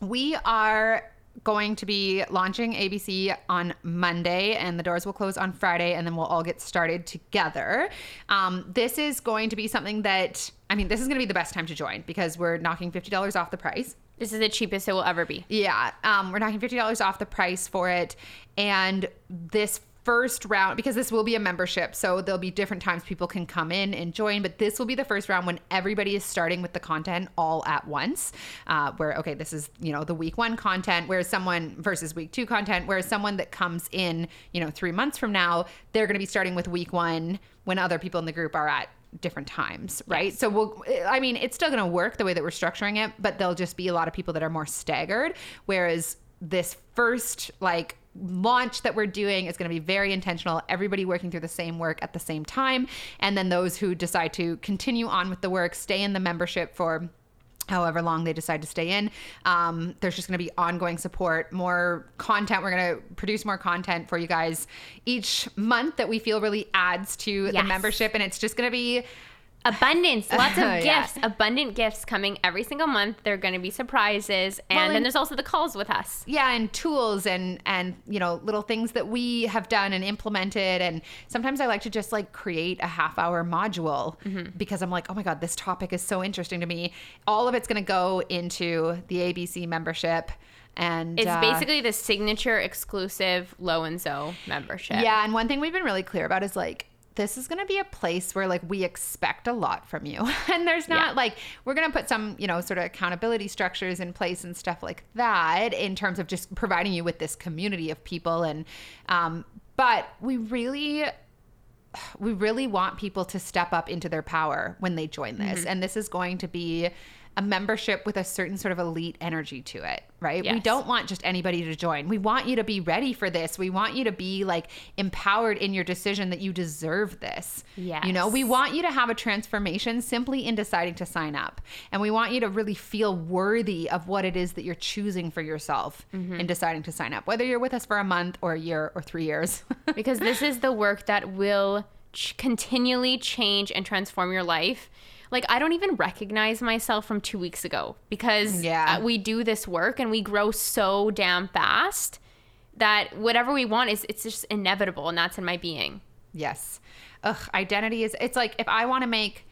we are going to be launching ABC on Monday, and the doors will close on Friday, and then we'll all get started together. Um, this is going to be something that, I mean, this is going to be the best time to join because we're knocking $50 off the price. This is the cheapest it will ever be. Yeah, um, we're knocking fifty dollars off the price for it, and this first round because this will be a membership, so there'll be different times people can come in and join. But this will be the first round when everybody is starting with the content all at once. Uh, where okay, this is you know the week one content, whereas someone versus week two content, whereas someone that comes in you know three months from now, they're going to be starting with week one when other people in the group are at different times, right? So we'll, I mean, it's still going to work the way that we're structuring it, but there'll just be a lot of people that are more staggered. Whereas this first, like, launch that we're doing is going to be very intentional everybody working through the same work at the same time and then those who decide to continue on with the work stay in the membership for however long they decide to stay in. Um, there's just going to be ongoing support, more content. We're going to produce more content for you guys each month that we feel really adds to the membership. And it's just going to be Abundance, lots of gifts, abundant gifts coming every single month. They're going to be surprises, and Well, then there's also the calls with us. yeah and tools and and you know little things that we have done and implemented and sometimes i like to just like create a half hour module because i'm like oh my god this topic is so interesting to me all of it's going to go into the abc membership and It's uh, basically the signature exclusive Lo and Zoe membership. Yeah, and one thing we've been really clear about is like this is going to be a place where like we expect a lot from you. And there's not Yeah. like we're going to put some, you know, sort of accountability structures in place and stuff like that in terms of just providing you with this community of people and um but we really we really want people to step up into their power when they join this. Mm-hmm. And this is going to be a membership with a certain sort of elite energy to it, right? We don't want just anybody to join. We want you to be ready for this. We want you to be like empowered in your decision that you deserve this. You know, we want you to have a transformation simply in deciding to sign up. And we want you to really feel worthy of what it is that you're choosing for yourself Mm-hmm. in deciding to sign up, whether you're with us for a month or a year or three years. because this is the work that will ch- continually change and transform your life. Like I don't even recognize myself from 2 weeks ago because Yeah. uh, we do this work and we grow so damn fast that whatever we want is it's just inevitable and that's in my being. Yes. Ugh, identity is it's like if I want to make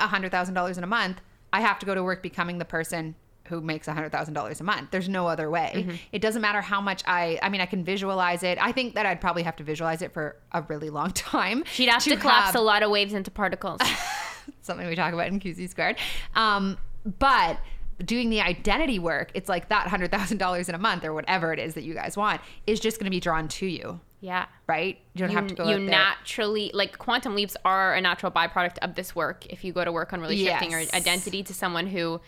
a hundred thousand dollars in a month, I have to go to work becoming the person who makes a hundred thousand dollars a month. There's no other way. Mm-hmm. It doesn't matter how much I I mean I can visualize it. I think that I'd probably have to visualize it for a really long time. She'd have to, collapse a lot of waves into particles. something we talk about in QC squared. Um, but doing the identity work, it's like that hundred thousand dollars in a month or whatever it is that you guys want is just going to be drawn to you, yeah. right? You don't You, have to go. you naturally like quantum leaps are a natural byproduct of this work if you go to work on really shifting your identity to someone who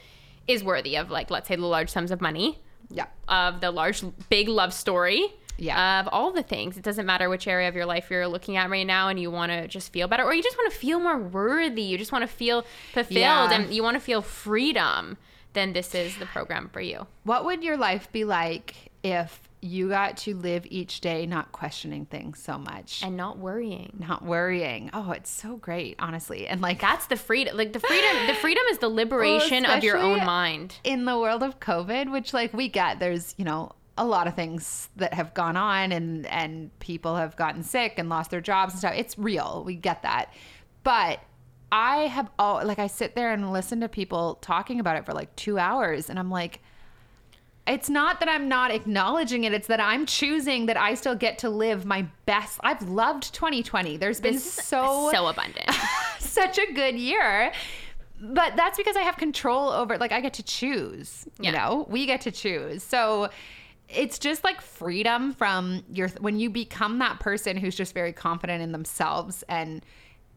is worthy of like let's say the large sums of money. Yeah, of the large big love story Yeah. of all the things. It doesn't matter which area of your life you're looking at right now and you want to just feel better or you just want to feel more worthy. You just want to feel fulfilled Yeah. and you want to feel freedom then this is the program for you. What would your life be like if you got to live each day not questioning things so much, and not worrying not worrying? Oh, it's so great, honestly, and like that's the freedom like the freedom the freedom is the liberation of your own mind in the world of COVID, which like we get, there's you know a lot of things that have gone on, and and people have gotten sick and lost their jobs and stuff. It's real, we get that, but I have all like I sit there and listen to people talking about it for like two hours, and I'm like. It's not that I'm not acknowledging it. It's that I'm choosing that I still get to live my best. I've loved 2020. There's been This so so abundant such a good year. But that's because I have control over like I get to choose. You Yeah. know, we get to choose. So it's just like freedom from your when you become that person who's just very confident in themselves and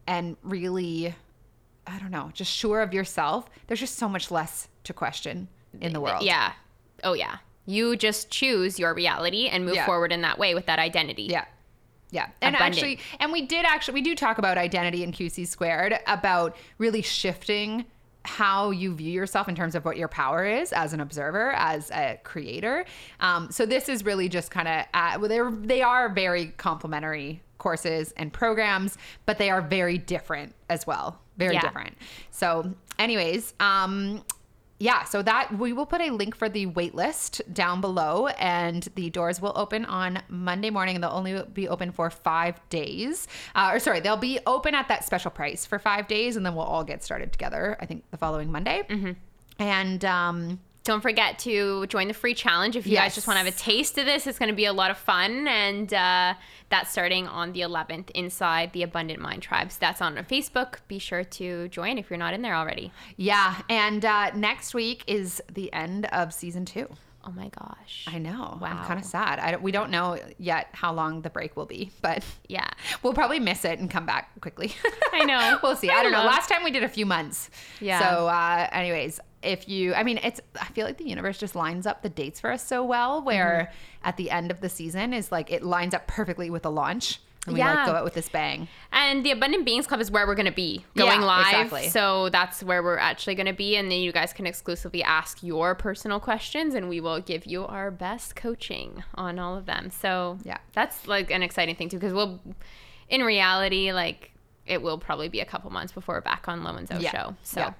and really I don't know, just sure of yourself. There's just so much less to question in the world. Yeah. Oh yeah. You just choose your reality and move Yeah. forward in that way with that identity. Yeah. Yeah. And Abundant. actually, and we did actually, we do talk about identity in QC squared about really shifting how you view yourself in terms of what your power is as an observer, as a creator. Um, so this is really just kind of, uh, well, they're, they are very complementary courses and programs, but they are very different as well. Very Yeah. different. So anyways, um, yeah, so that we will put a link for the waitlist down below, and the doors will open on Monday morning, and they'll only be open for five days. Uh, or sorry, they'll be open at that special price for five days, and then we'll all get started together. I think the following Monday. And um, Don't forget to join the free challenge if you guys just want to have a taste of this. It's going to be a lot of fun, and uh, that's starting on the 11th inside the Abundant Mind Tribes. That's on Facebook. Be sure to join if you're not in there already. yeah, and uh, next week is the end of season two. Oh my gosh. I know. Wow. I'm kind of sad. I don't, we don't know yet how long the break will be, but Yeah. we'll probably miss it and come back quickly. I know. we'll see. I I don't know. love- Last time we did a few months. Yeah. So, uh, anyways, if you, I mean, it's, I feel like the universe just lines up the dates for us so well, where Mm-hmm. at the end of the season is like, it lines up perfectly with the launch. And we Yeah. like go out with this bang. And the Abundant Beings Club is where we're going to be Yeah, going live. exactly. So that's where we're actually going to be. And then you guys can exclusively ask your personal questions and we will give you our best coaching on all of them. So Yeah. that's like an exciting thing too, because we'll, in reality, like it will probably be a couple months before we're back on Lo and Zoe Yeah. show. So Yeah.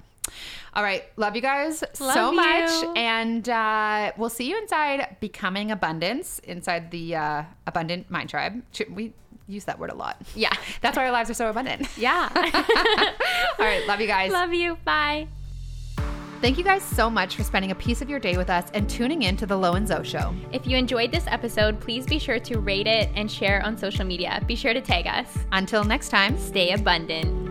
All right. Love you guys so Love much. you. And uh, we'll see you inside Becoming Abundance, inside the uh, Abundant Mind Tribe. We use that word a lot. yeah. That's why our lives are so abundant. Yeah. All right. Love you guys. Love you. Bye. Thank you guys so much for spending a piece of your day with us and tuning in to the Lo and Zoe show. If you enjoyed this episode, please be sure to rate it and share on social media. Be sure to tag us. Until next time. Stay abundant.